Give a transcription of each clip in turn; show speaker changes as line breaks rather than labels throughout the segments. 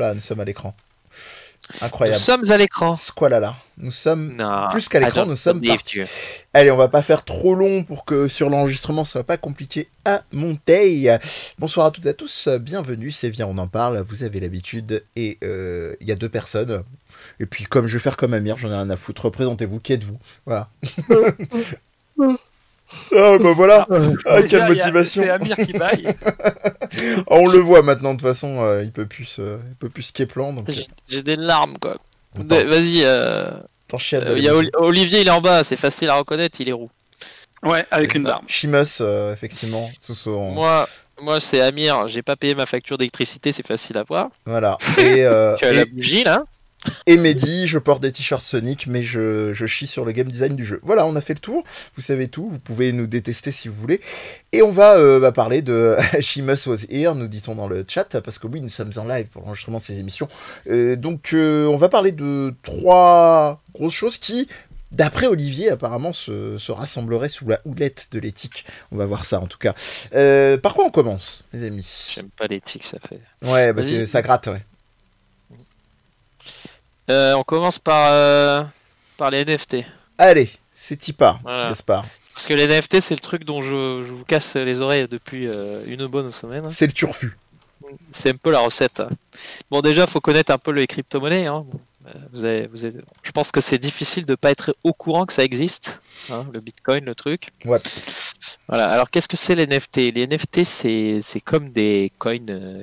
là, nous sommes à l'écran.
Nous
Incroyable.
sommes à l'écran.
Squalala. Nous sommes
Non.
plus qu'à l'écran, nous sommes partis. Allez, on va pas faire trop long pour que sur l'enregistrement ce soit pas compliqué à monter. Bonsoir à toutes et à tous, bienvenue, c'est bien, on en parle, vous avez l'habitude et euh, il y a deux personnes. Et puis comme je vais faire comme Amir, j'en ai rien à foutre, représentez-vous, qui êtes-vous? Voilà. ah bah voilà, ah,
Déjà,
quelle motivation
C'est Amir qui baille.
Ah, On le voit maintenant, de toute façon, euh, il peut plus se, il peut plus donc
J'ai- J'ai des larmes, quoi.
euh,
De- Vas-y, euh,
t'en chiales de
euh, il y a Olivier, il est en bas, c'est facile à reconnaître, il est roux.
Ouais, avec une larme.
Chimus, euh, effectivement, sous son-
Moi, moi c'est Amir, j'ai pas payé ma facture d'électricité, c'est facile à voir.
Voilà. Et, euh,
Tu as
et-
la bougie, là.
Et Mehdi, je porte des t-shirts Sonic, mais je, je chie sur le game design du jeu. Voilà, on a fait le tour. Vous savez tout. Vous pouvez nous détester si vous voulez. Et on va euh, bah, parler de Shimus Was Here, nous dit-on dans le chat, parce que oui, nous sommes en live pour l'enregistrement de ces émissions. Euh, donc, euh, on va parler de trois grosses choses qui, d'après Olivier, apparemment se, se rassembleraient sous la houlette de l'éthique. On va voir ça en tout cas. Par quoi on commence, les amis?
J'aime pas l'éthique, ça fait.
Ouais, bah, ça gratte, ouais.
Euh, on commence par, euh, par les NFT.
Allez, c'est Tipa,
Voilà.
j'espère.
Parce que les NFT, c'est le truc dont je, je vous casse les oreilles depuis euh, une bonne semaine.
C'est le turfu.
C'est un peu la recette. Bon, déjà, faut connaître un peu les crypto-monnaies. hein. Vous avez- vous avez- Je pense que c'est difficile de pas être au courant que ça existe. hein, le Bitcoin, le truc.
Ouais.
Voilà. Alors, qu'est-ce que c'est les NFT Les NFT, c'est comme des coins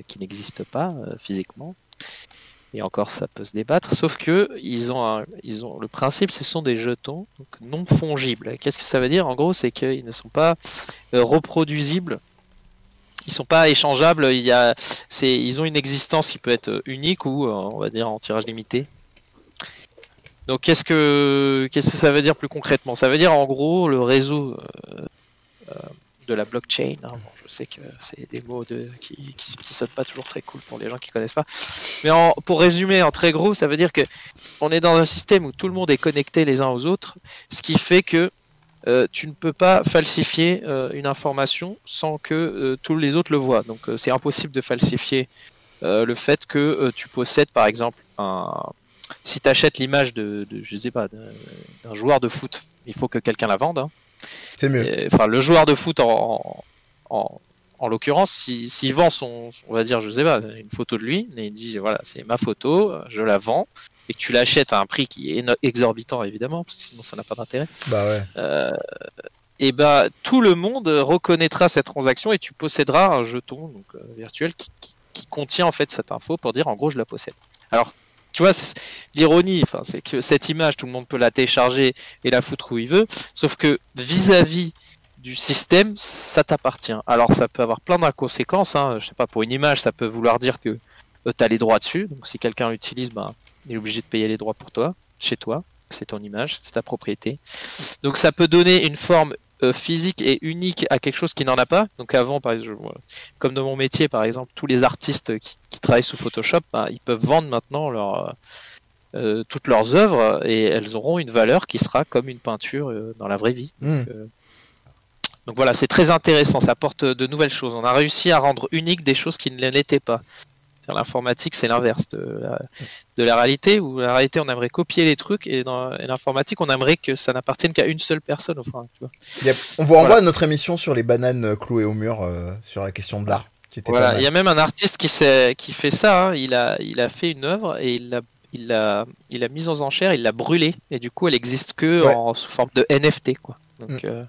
qui n'existent pas euh, physiquement. Et encore, ça peut se débattre. Sauf que ils ont, un- ils ont le principe, ce sont des jetons non fongibles. Qu'est-ce que ça veut dire? En gros, c'est qu'ils ne sont pas euh, reproduisibles. Ils sont pas échangeables. Il y a, c'est, ils ont une existence qui peut être unique ou, euh, on va dire, en tirage limité. Donc, qu'est-ce que, qu'est-ce que ça veut dire plus concrètement? Ça veut dire, en gros, le réseau euh, de la blockchain. hein. Je sais que c'est des mots de, qui, qui, qui sonnent pas toujours très cool pour les gens qui connaissent pas. Mais en- pour résumer en très gros, ça veut dire que on est dans un système où tout le monde est connecté les uns aux autres, ce qui fait que euh, tu ne peux pas falsifier euh, une information sans que euh, tous les autres le voient. Donc c'est impossible de falsifier le fait que tu possèdes par exemple un... Si tu achètes l'image de, de, je sais pas, d'un d'un joueur de foot, il faut que quelqu'un la vende. hein.
C'est mieux.
Et, Enfin, le joueur de foot en, en, en l'occurrence, s'il vend son, on va dire, je sais pas, une photo de lui, et il dit voilà, c'est ma photo, je la vends, et que tu l'achètes à un prix qui est exorbitant évidemment, parce que sinon ça n'a pas d'intérêt.
Bah ouais.
Euh, et ben tout le monde reconnaîtra cette transaction et tu posséderas un jeton donc, euh, virtuel qui, qui- qui contient en fait cette info pour dire en gros je la possède. Alors tu vois, l'ironie, c'est que cette image, tout le monde peut la télécharger et la foutre où il veut, sauf que vis-à-vis du système, ça t'appartient. Alors ça peut avoir plein d'inconséquences. Hein. Je sais pas, pour une image, ça peut vouloir dire que tu as les droits dessus. Donc si quelqu'un l'utilise, ben, il est obligé de payer les droits pour toi, chez toi. C'est ton image, c'est ta propriété. Donc ça peut donner une forme euh, physique et unique à quelque chose qui n'en a pas. Donc avant, par exemple, comme dans mon métier, par exemple, tous les artistes qui, qui travaillent sous Photoshop, ben, ils peuvent vendre maintenant leur, euh, toutes leurs œuvres et elles auront une valeur qui sera comme une peinture euh, dans la vraie vie.
Hmm.
Donc voilà, c'est très intéressant, ça apporte de nouvelles choses. On a réussi à rendre unique des choses qui ne l'étaient pas. L'informatique, c'est l'inverse de la, de la réalité, où la réalité, on aimerait copier les trucs, et dans l'informatique, on aimerait que ça n'appartienne qu'à une seule personne. Enfin, tu vois.
Yep. On vous renvoie à notre émission sur les bananes euh, clouées au mur euh, sur la question de l'art.
Voilà, il y a même un artiste qui, fait ça. hein. Il, a, il a fait une œuvre et il l'a il l'a il l'a mise aux enchères, il l'a brûlée et du coup elle existe que
Ouais.
en sous forme de NFT quoi. Donc,
Mm.
euh,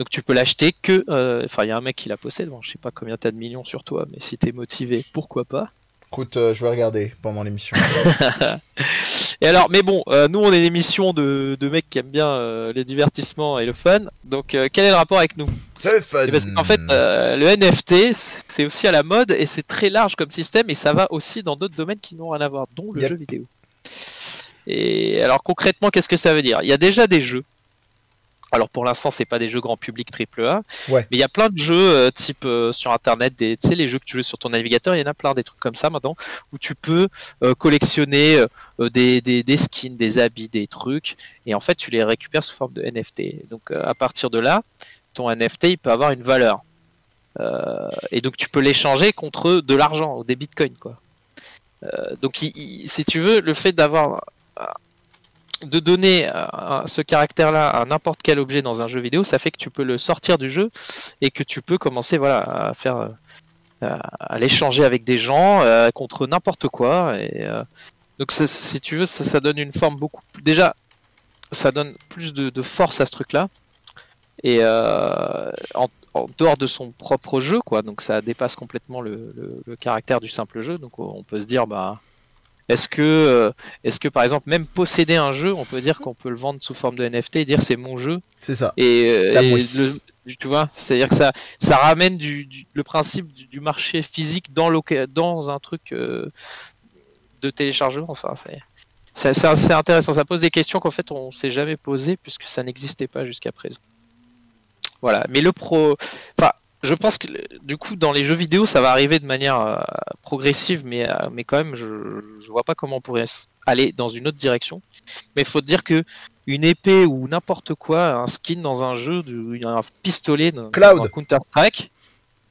donc tu peux l'acheter que euh, enfin il y a un mec qui la possède. Bon, je sais pas combien t'as de millions sur toi, mais si t'es motivé, pourquoi pas.
Écoute, euh, je vais regarder pendant l'émission.
Et alors, mais bon, euh, nous on est une émission de, de mecs qui aiment bien euh, les divertissements et le fun. Donc quel est le rapport avec nous?
C'est fun.
Et Parce qu'en fait, le NFT, c'est aussi à la mode et c'est très large comme système et ça va aussi dans d'autres domaines qui n'ont rien à voir, dont le
Yep.
jeu vidéo. Et alors concrètement, qu'est-ce que ça veut dire? Il y a déjà des jeux. Alors pour l'instant, c'est pas des jeux grand public AAA,
Ouais.
mais il y a plein de jeux euh, type euh, sur internet, des, tu sais les jeux que tu joues sur ton navigateur, il y en a plein des trucs comme ça maintenant où tu peux euh, collectionner des, des, des skins, des habits, des trucs, et en fait tu les récupères sous forme de NFT. Donc à partir de là, ton NFT il peut avoir une valeur. Et donc tu peux l'échanger contre de l'argent ou des bitcoins quoi. Donc, il- il- si tu veux, le fait d'avoir de donner euh, ce caractère-là à n'importe quel objet dans un jeu vidéo, ça fait que tu peux le sortir du jeu et que tu peux commencer voilà, à faire euh, à l'échanger avec des gens euh, contre n'importe quoi. Et, donc, si tu veux, ça, donne une forme beaucoup plus. Déjà, ça donne plus de, force à ce truc-là. Et en, dehors de son propre jeu, quoi. Donc, ça dépasse complètement le- le caractère du simple jeu. Donc, on peut se dire, bah. Est-ce que, euh, est-ce que par exemple, même posséder un jeu, on peut dire qu'on peut le vendre sous forme de NFT et dire c'est mon jeu
C'est ça.
et, euh, et le- tu vois, c'est-à-dire que ça, ça ramène du, du- le principe du, du marché physique dans, dans un truc euh, de téléchargement. Enfin, c'est, c'est, c'est assez intéressant. Ça pose des questions qu'en fait on s'est jamais posées puisque ça n'existait pas jusqu'à présent. Voilà. Mais le pro, enfin, je pense que du coup dans les jeux vidéo ça va arriver de manière euh, progressive, mais euh, mais quand même je, je vois pas comment on pourrait aller dans une autre direction. Mais il faut dire que une épée ou n'importe quoi, un skin dans un jeu, un pistolet dans,
Cloud.
dans Counter Strike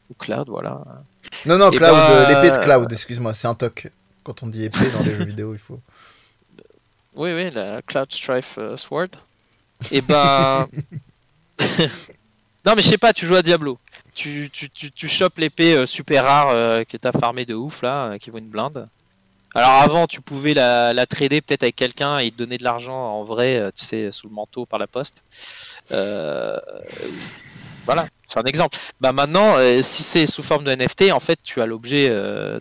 ou Cloud, voilà.
Non, non,
Eh
Cloud,
ben,
euh, l'épée de Cloud, excuse-moi, c'est un toc. Quand on dit épée dans les jeux vidéo, il faut.
Oui, oui, la Cloud Strife Sword. Et ben. non, mais je sais pas, tu joues à Diablo. Tu, tu, tu, tu chopes l'épée euh, super rare euh, que t'as farmé de ouf là, euh, qui vaut une blinde. Alors avant, tu pouvais la, la trader peut-être avec quelqu'un et te donner de l'argent en vrai, tu sais, sous le manteau par la poste. Voilà, c'est un exemple. Bah maintenant, si c'est sous forme de NFT, en fait, tu as l'objet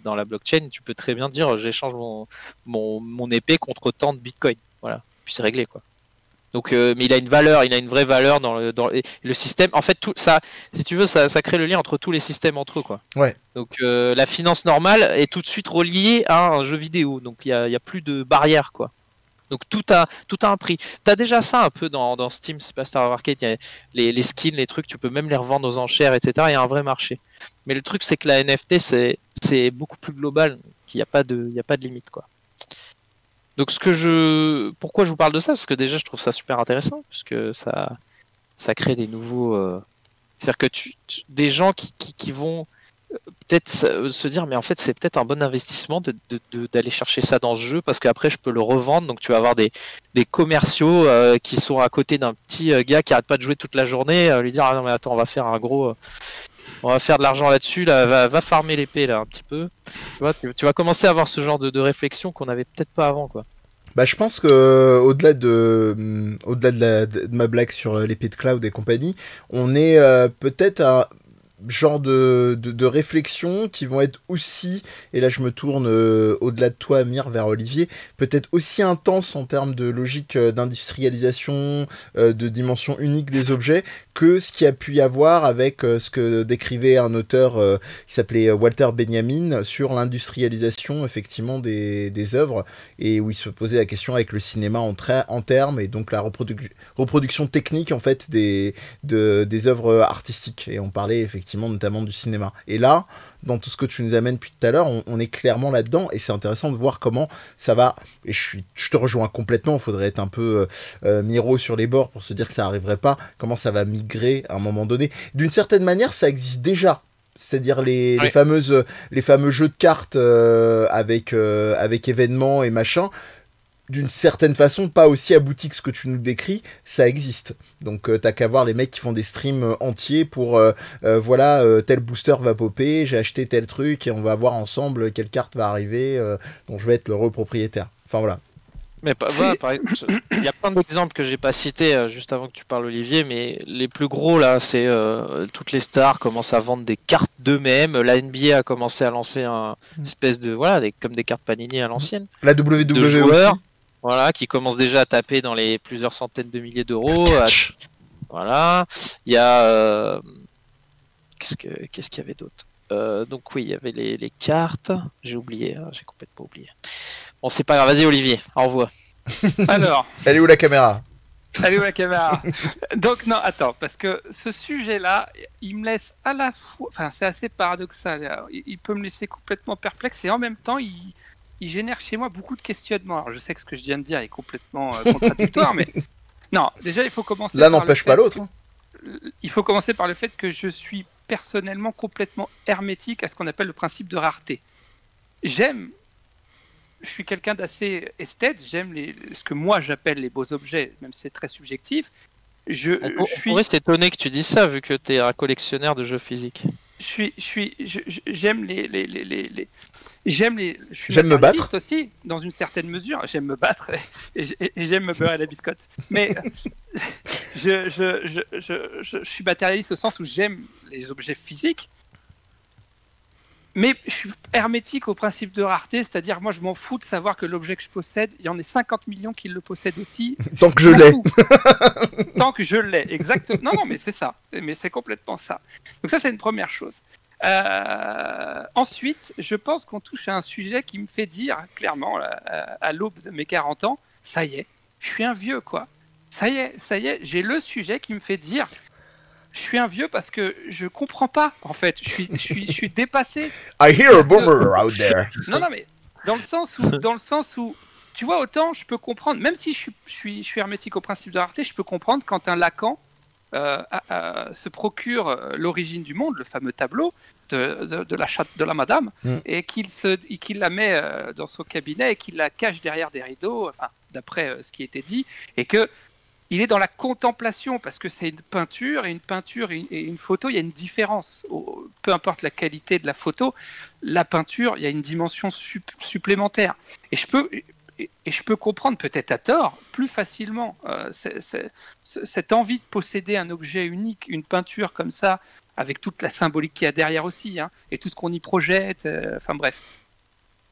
dans la blockchain. Tu peux très bien dire, j'échange mon, mon, mon épée contre tant de bitcoin. Voilà, puis c'est réglé quoi. Donc, euh, mais il a une valeur, il a une vraie valeur dans le, dans le, le système. En fait, tout ça, si tu veux, ça, ça crée le lien entre tous les systèmes entre eux quoi.
Ouais.
Donc euh, la finance normale est tout de suite reliée à un jeu vidéo. Donc il y a, il y a plus de barrières quoi. Donc tout a, tout a un prix. T'as déjà ça un peu dans, dans Steam, c'est pas Star Wars Arcade, il y a les, les skins, les trucs, tu peux même les revendre aux enchères, etc. Il y a un vrai marché. Mais le truc c'est que la NFT c'est, beaucoup plus global, qu'il n'y a pas de, il y a pas de limite quoi. Donc ce que je, pourquoi je vous parle de ça? Parce que déjà je trouve ça super intéressant, parce que ça, ça crée des nouveaux, euh, c'est-à-dire que tu, des gens qui, qui, vont euh, peut-être se se dire mais en fait c'est peut-être un bon investissement de- de- d'aller chercher ça dans ce jeu parce qu'après je peux le revendre. Donc tu vas avoir des, des commerciaux euh, qui sont à côté d'un petit euh, gars qui arrête pas de jouer toute la journée euh, lui dire ah non mais attends on va faire un gros euh, on va faire de l'argent là-dessus là va, va farmer l'épée là un petit peu tu vas commencer à avoir ce genre de, de réflexion qu'on avait peut-être pas avant quoi.
Bah, je pense que euh, au-delà de, hum, au-delà de, ma blague sur euh, l'épée de Cloud et compagnie, on est euh, peut-être à genre de, de, de réflexion qui vont être aussi, et là je me tourne au-delà de toi Amir vers Olivier, peut-être aussi intense en termes de logique d'industrialisation, de dimension unique des objets, que ce qu'il y a pu y avoir avec euh, ce que décrivait un auteur euh, qui s'appelait Walter Benjamin sur l'industrialisation effectivement des, œuvres et où il se posait la question avec le cinéma en, termes et donc la reproduc- reproduction technique en fait des, de, des œuvres artistiques. Et on parlait effectivement notamment du cinéma. Et là dans tout ce que tu nous amènes depuis tout à l'heure on, on est clairement là-dedans et c'est intéressant de voir comment ça va et je, suis, je te rejoins complètement il faudrait être un peu euh, euh, miro sur les bords pour se dire que ça arriverait pas comment ça va migrer à un moment donné. D'une certaine manière ça existe déjà c'est-à-dire les, fameuses les fameux jeux de cartes euh, avec euh, avec événements et machin d'une certaine façon pas aussi abouti que ce que tu nous décris ça existe. Donc euh, t'as qu'à voir les mecs qui font des streams euh, entiers pour euh, euh, voilà euh, tel booster va popper j'ai acheté tel truc et on va voir ensemble quelle carte va arriver euh, dont je vais être l'heureux propriétaire enfin voilà.
Mais pas,
C'est-
voilà, par exemple, il y a plein d'exemples que j'ai pas cités euh, juste avant que tu parles Olivier, mais les plus gros là, c'est euh, toutes les stars commencent à vendre des cartes d'eux-mêmes. La NBA a commencé à lancer un
Mm.
espèce de voilà, des, comme des cartes Panini à l'ancienne,
la WWE
de
aussi.
joueurs, voilà, qui commencent déjà à taper dans les plusieurs centaines de milliers d'euros. à-
Catch.
Voilà, il y a euh, qu'est-ce que qu'est-ce qu'il y avait d'autre? Euh, Donc oui, il y avait les, les cartes. J'ai oublié, hein, j'ai complètement oublié. Bon, c'est pas grave. Vas-y Olivier, au revoir.
Alors,
elle est où la caméra?
Allez où la caméra? Donc non, attends, parce que ce sujet-là, il me laisse à la fois, enfin c'est assez paradoxal. Il, il peut me laisser complètement perplexe et en même temps, il, il génère chez moi beaucoup de questionnements. Alors je sais que ce que je viens de dire est complètement euh, contradictoire, mais non. Déjà, il faut commencer.
l'un
par le
n'empêche pas
fait-
l'autre hein.
Il faut commencer par le fait que je suis personnellement complètement hermétique à ce qu'on appelle le principe de rareté. J'aime je suis quelqu'un d'assez esthète, j'aime les, ce que moi j'appelle les beaux objets, même si c'est très subjectif. Je,
On
je suis,
pourrait s'étonner que tu dis ça vu que tu es un collectionneur de jeux physiques.
Je suis, je suis, j'aime les, les, les, les, j'aime les, je suis
J'aime me battre.
aussi, dans une certaine mesure. J'aime me battre et, j'aime me beurrer la biscotte. Mais je, je, je, je suis matérialiste au sens où j'aime les objets physiques. Mais je suis hermétique au principe de rareté, c'est-à-dire moi je m'en fous de savoir que l'objet que je possède, il y en a 50 millions qui le possèdent aussi.
Tant que je l'ai.
Tant que je l'ai, exactement. Non, non, mais c'est ça. Mais c'est complètement ça. Donc ça, c'est une première chose. Euh, ensuite, je pense qu'on touche à un sujet qui me fait dire clairement, là, à à l'aube de mes 40 ans, ça y est, je suis un vieux, quoi. Ça y est, ça y est, j'ai le sujet qui me fait dire, je suis un vieux parce que je comprends pas, en fait. Je suis, je suis, je suis dépassé.
I hear a boomer out there.
Non, non, mais dans le sens où, dans le sens où, tu vois, autant je peux comprendre, même si je suis, je suis, je suis hermétique au principe de rareté, je peux comprendre quand un Lacan euh, a- a- se procure euh, l'origine du monde, le fameux tableau de, de, de la, chatte, de la madame,
Mm.
et qu'il se, la met euh, dans son cabinet et qu'il la cache derrière des rideaux, enfin, d'après ce qui était dit, et que il est dans la contemplation parce que c'est une peinture et une peinture et une, photo, il y a une différence. Peu importe la qualité de la photo, la peinture, il y a une dimension sup- supplémentaire. Et je peux, et, je peux comprendre, peut-être à tort, plus facilement euh, cette envie de posséder un objet unique, une peinture comme ça, avec toute la symbolique qu'il y a derrière aussi, hein, et tout ce qu'on y projette, euh, enfin bref.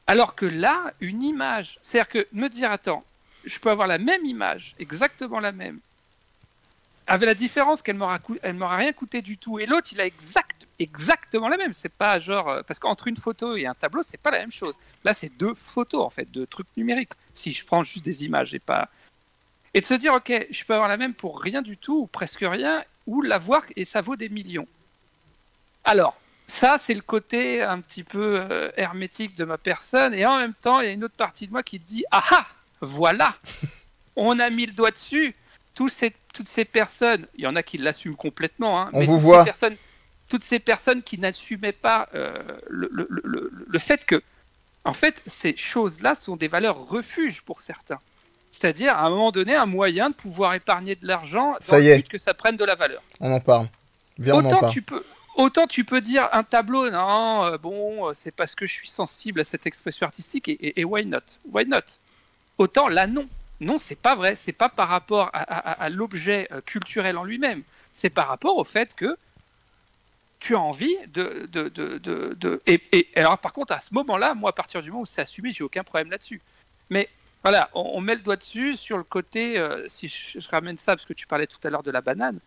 Alors que là, une image, c'est-à-dire que me dire, attends, je peux avoir la même image, exactement la même, avec la différence qu'elle m'aura m'aura rien coûté du tout, et l'autre, il a exact, exactement la même. C'est pas genre euh, parce qu'entre une photo et un tableau, c'est pas la même chose. Là, c'est deux photos en fait, deux trucs numériques. Si je prends juste des images et pas et de se dire ok, je peux avoir la même pour rien du tout ou presque rien, ou l'avoir et ça vaut des millions. Alors. Ça, c'est le côté un petit peu euh, hermétique de ma personne. Et en même temps, il y a une autre partie de moi qui dit Ah ah, voilà On a mis le doigt dessus. Ces, toutes ces personnes, il y en a qui l'assument complètement. hein,
On
mais
vous
toutes
voit.
Ces personnes, toutes ces personnes qui n'assumaient pas euh, le, le- le- le- le fait que, en fait, ces choses-là sont des valeurs refuges pour certains. C'est-à-dire, à un moment donné, un moyen de pouvoir épargner de l'argent dans
Ça y
le
est.
but que ça prenne de la valeur
On en parle. Viens, on en
autant
parle.
tu peux autant tu peux dire un tableau non euh, bon euh, c'est parce que je suis sensible à cette expression artistique et, et- et why not? Why not? Autant là non. Non c'est pas vrai. C'est pas par rapport à, l'objet euh, culturel en lui-même. C'est par rapport au fait que tu as envie de, Et, alors par contre à ce moment-là moi à partir du moment où c'est assumé j'ai aucun problème là-dessus. Mais voilà on, met le doigt dessus sur le côté euh, si je, je ramène ça parce que tu parlais tout à l'heure de la banane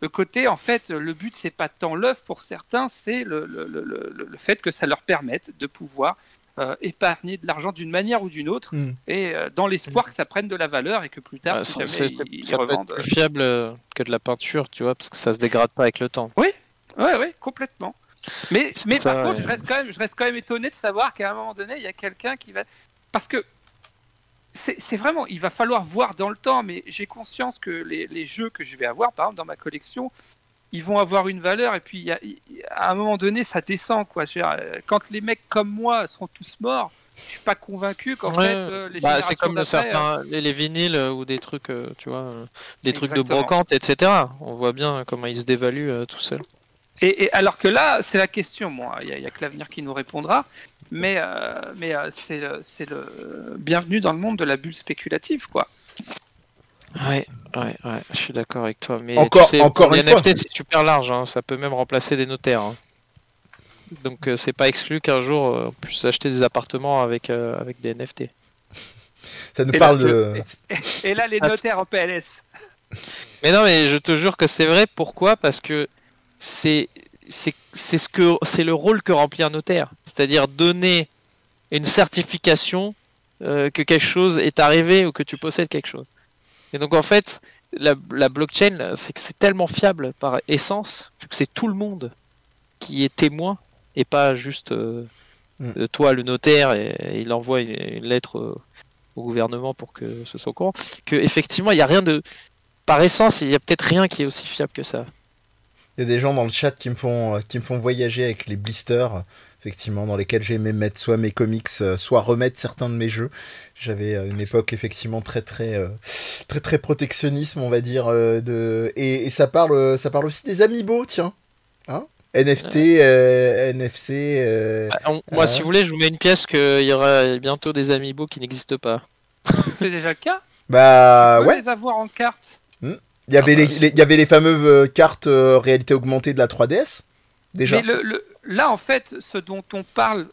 le côté, en fait, le but, c'est pas tant l'œuf pour certains, c'est le, le- le fait que ça leur permette de pouvoir euh, épargner de l'argent d'une manière ou d'une autre,
Hmm.
et euh, dans l'espoir que ça prenne de la valeur et que plus tard, si
ça-
jamais ils
peut être plus fiable euh, que de la peinture, tu vois, parce que ça se dégrade pas avec le temps.
Ouais, ouais, complètement. Mais, mais
ça,
par contre,
ouais.
je reste, quand même, je reste quand même étonné de savoir qu'à un moment donné, il y a quelqu'un qui va. Parce que c'est c'est vraiment, il va falloir voir dans le temps, mais j'ai conscience que les, les jeux que je vais avoir, par exemple, dans ma collection, ils vont avoir une valeur, et puis y a- à un moment donné, ça descend. Quoi. Je veux dire, euh, quand les mecs comme moi seront tous morts, je suis pas convaincu qu'en
Ouais.
fait, euh, les
Bah, c'est comme certains, les, les vinyles euh, ou des trucs, euh, tu vois, euh, des trucs de brocante, etc. On voit bien comment ils se dévaluent euh, tout seuls.
Et, et alors que là, c'est la question. Bon, il n'y a, il y a que l'avenir qui nous répondra. Mais, euh, mais euh, c'est le, c'est le bienvenue dans le monde de la bulle spéculative, quoi.
Ouais, ouais, ouais, je suis d'accord avec toi. Mais
Encore-
tu sais,
encore
les
une fois.
NFT, c'est super large, hein, ça peut même remplacer des notaires. hein. Donc euh, c'est pas exclu qu'un jour euh, on puisse acheter des appartements avec, euh, avec des NFT.
Ça nous
Et
parle de.
Et là, les
Ah,
notaires en PLS.
Mais non, mais je te jure que c'est vrai. Pourquoi? Parce que c'est c'est c'est ce que c'est le rôle que remplit un notaire, c'est-à-dire donner une certification euh, que quelque chose est arrivé ou que tu possèdes quelque chose. Et donc en fait, la, la blockchain, c'est que c'est tellement fiable par essence que c'est tout le monde qui est témoin et pas juste euh,
Mm.
euh, toi le notaire et, et il envoie une, une lettre euh, au gouvernement pour que ce soit au courant. Que effectivement, il y a rien de par essence, il y a peut-être rien qui est aussi fiable que ça.
Il y a des gens dans le chat qui me font, qui me font voyager avec les blisters effectivement, dans lesquels j'aimais mettre soit mes comics, euh, soit remettre certains de mes jeux. J'avais euh, une époque effectivement très très euh, très très protectionnisme, on va dire, euh, de et, et ça parle ça parle aussi des amiibo, tiens, hein NFT, euh, NFC. euh,
Bah, on- moi,
Ah.
si vous voulez, je vous mets une pièce qu'il y aura bientôt des amiibo qui n'existent pas.
C'est déjà le cas?
Bah ouais,
les avoir en carte.
il y avait
Ah bah,
les, il y avait les fameuses cartes euh, réalité augmentée de la 3DS déjà.
Mais le, le- là, en fait, ce dont on parle,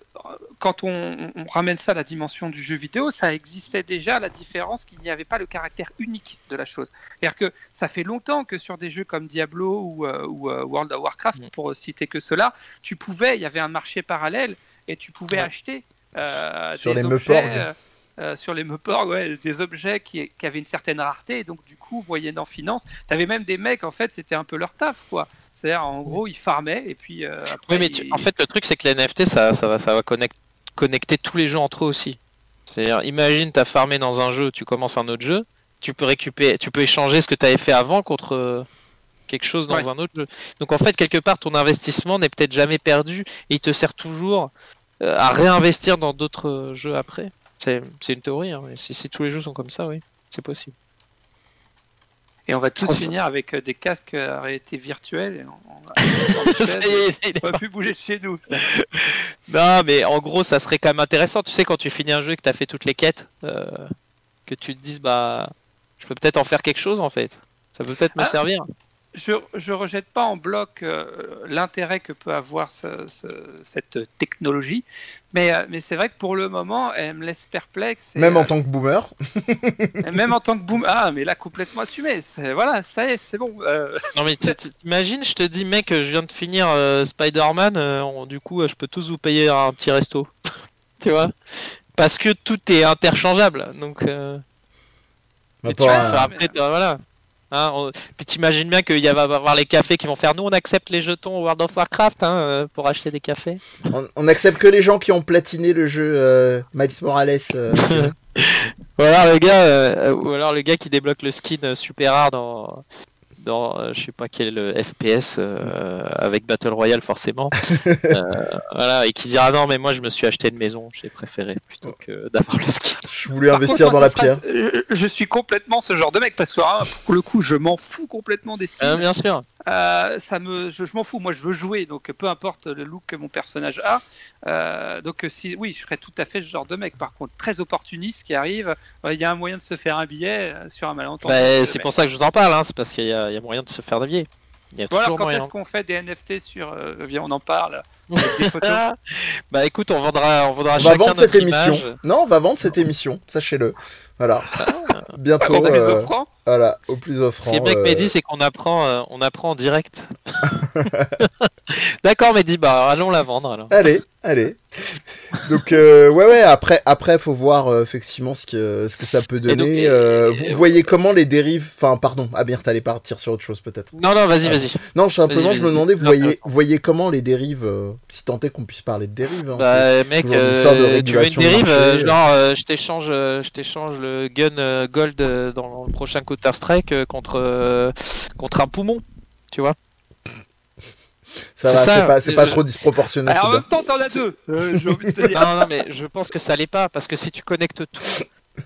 quand on, on ramène ça à la dimension du jeu vidéo, ça existait déjà, la différence qu'il n'y avait pas le caractère unique de la chose. C'est-à-dire que ça fait longtemps que sur des jeux comme Diablo ou, euh, ou, euh, World of Warcraft,
Mm.
pour citer que cela, tu pouvais, il y avait un marché parallèle et tu pouvais
Ouais.
acheter euh,
Sur
des
les
objets. Euh, sur les Meuporg, ouais, des objets qui, qui avaient une certaine rareté, et donc du coup, moyennant finance, tu avais même des mecs, en fait, c'était un peu leur taf, quoi. C'est-à-dire, en gros, ils farmaient, et puis euh, après...
Oui, mais tu-
ils-
en fait, le truc, c'est que les NFT, ça, ça va, ça va connect- connecter tous les jeux entre eux aussi. C'est-à-dire, imagine, tu as farmé dans un jeu, tu commences un autre jeu, tu peux récupérer, tu peux échanger ce que tu avais fait avant contre euh, quelque chose dans
Ouais.
un autre jeu. Donc, en fait, quelque part, ton investissement n'est peut-être jamais perdu et il te sert toujours à réinvestir dans d'autres jeux après. C'est une théorie. hein, mais si, si tous les jeux sont comme ça, oui, c'est possible.
Et on va tous finir avec euh, des casques à réalité virtuelle. Et on, on
Ça est,
on va plus bouger de chez nous.
Non, mais en gros, ça serait quand même intéressant. Tu sais, quand tu finis un jeu et que tu as fait toutes les quêtes, euh, que tu te dises, bah, je peux peut-être en faire quelque chose en fait. Ça peut peut-être me
Ah.
servir.
Je, je rejette pas en bloc euh, l'intérêt que peut avoir ce- ce- cette technologie, mais, euh, mais c'est vrai que pour le moment, elle me laisse perplexe. et,
Même
euh,
en tant que boomer.
même en tant que boom, ah, mais là complètement assumé. Voilà, ça y est, c'est bon. euh,
Non, mais t'imagines, je te dis, mec, je viens de finir euh, Spider-Man, euh, du coup, euh, je peux tous vous payer un petit resto. tu vois? Parce que tout est interchangeable. Donc, euh, et tu vas
à-
peut-être, euh, voilà. Hein, on- Puis t'imagines bien qu'il y va y avoir les cafés qui vont faire nous on accepte les jetons World of Warcraft hein, euh, pour acheter des cafés.
On, on accepte que les gens qui ont platiné le jeu euh, Miles Morales. euh,
Ou alors le gars, euh, ou alors le gars qui débloque le skin super rare dans, dans euh, je sais pas quel euh, FPS euh, avec Battle Royale forcément. Euh, voilà, et qui dira non mais moi je me suis acheté une maison, j'ai préféré plutôt que d'avoir le skin.
je voulais
par
investir
contre,
dans la
sera-
pierre.
Je suis complètement ce genre de mec parce que ah, pour le coup, je m'en fous complètement des skins.
Euh, bien sûr.
Euh, ça me, je, je m'en fous. Moi, je veux jouer, donc peu importe le look que mon personnage a. Euh, donc, euh, si, oui, je serais tout à fait ce genre de mec. Par contre, très opportuniste qui arrive. euh, Il y a un moyen de se faire un billet sur un malentendu.
Bah, c'est pour ça que je vous en parle, hein, c'est parce qu'il y, a il y a moyen de se faire dévier. Il y a
Voilà,
toujours
quand est-ce qu'on fait des NFT sur. euh, viens, on en parle. Avec des photos.
Ah, bah écoute, on vendra, on vendra
On va vendre cette émission. Non, on va vendre cette émission, sachez-le. Voilà. Bientôt.
on a les.
Voilà, au plus
Ce
offrant.
qui est mec
euh,
Mehdi, c'est qu'on apprend, euh, on apprend en direct. D'accord, Mehdi, bah allons la vendre alors.
Allez, allez. Donc euh, ouais ouais après après faut voir euh, effectivement ce que ce que ça peut donner.
et-
euh,
et-
vous voyez comment les dérives. Enfin pardon, Amir t'allais partir sur autre chose peut-être.
Non, non, vas-y,
Ah.
vas-y.
Non simplement je me demandais vous
Non,
voyez vous voyez comment les dérives si tant est qu'on puisse parler de dérives. hein,
Bah mec,
de
tu veux une dérive
marché.
Genre, je t'échange, je t'échange le gun gold dans le prochain Counter Strike contre contre un poumon, tu vois
ça
c'est
va
ça,
c'est pas
je-
trop disproportionné.
Alors, en même temps, t'en as deux. Euh, J'ai envie de te dire.
Non, non, mais je pense que ça l'est pas parce que si tu connectes tout,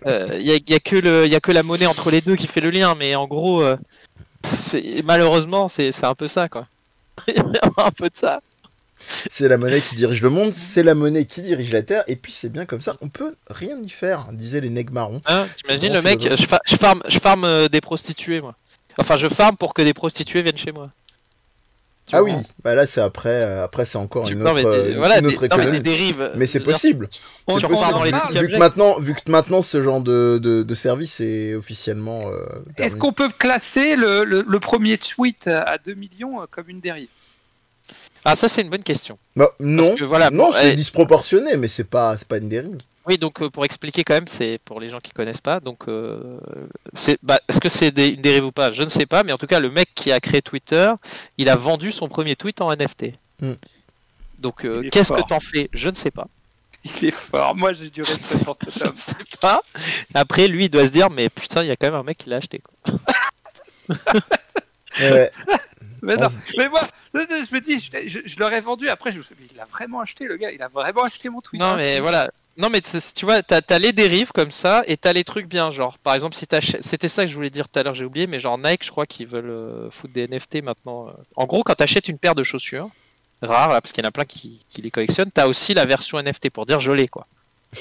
il y, a, y a que le, y a que la monnaie entre les deux qui fait le lien, mais en gros, euh, malheureusement, c'est un peu ça quoi. Un peu de ça.
C'est la monnaie qui dirige le monde, c'est la monnaie qui dirige la terre et puis c'est bien comme ça. On peut rien y faire, disaient les nègres marrons.
Hein, T'imagines le mec, je, fa- je farm, je farm euh, des prostituées moi. Enfin, je farm pour que des prostituées viennent chez moi. Tu
Ah oui, bah là c'est après euh, après c'est encore
Tu-
une autre, euh, une autre
des, non, mais des
économie.
dérives.
Mais c'est possible.
On,
possible.
dans les.
Vu que maintenant, vu que maintenant ce genre de, de, de service est officiellement. euh,
Est-ce qu'on peut classer le, le- le premier tweet à 2 millions comme une dérive?
Ah, ça c'est une bonne question.
Bah, non,
que voilà,
non,
bon,
c'est disproportionné, mais c'est pas, c'est pas une dérive.
Oui, donc euh, pour expliquer quand même, c'est pour les gens qui connaissent pas. Donc, euh, c'est, bah, est-ce que c'est des- une dérive ou pas? Je ne sais pas, mais en tout cas, le mec qui a créé Twitter, il a vendu son premier tweet en NFT.
Hmm.
Donc, euh, qu'est-ce
fort.
que t'en fais? Je ne sais pas.
Il est fort. Moi, j'ai du
Je ne
respect
sais,
pour cet
je ne sais pas. Après, lui, il doit se dire, mais putain, il y a quand même un mec qui l'a acheté. Quoi.
Ouais.
Mais, non,
On se-
mais moi, je me dis, je, je, je l'aurais vendu. Après, je me suis dit, il a vraiment acheté, le gars. Il a vraiment acheté mon tweet.
Non,
hein.
mais voilà. Non, mais tu vois, t'as as les dérives comme ça et t'as les trucs bien. Genre, par exemple, si t'achètes. C'était ça que je voulais dire tout à l'heure, j'ai oublié, mais genre Nike, je crois qu'ils veulent euh, foutre des NFT maintenant. euh. En gros, quand t'achètes une paire de chaussures, rares, là, parce qu'il y en a plein qui, qui les collectionnent, t'as aussi la version NFT pour dire je l'ai, quoi.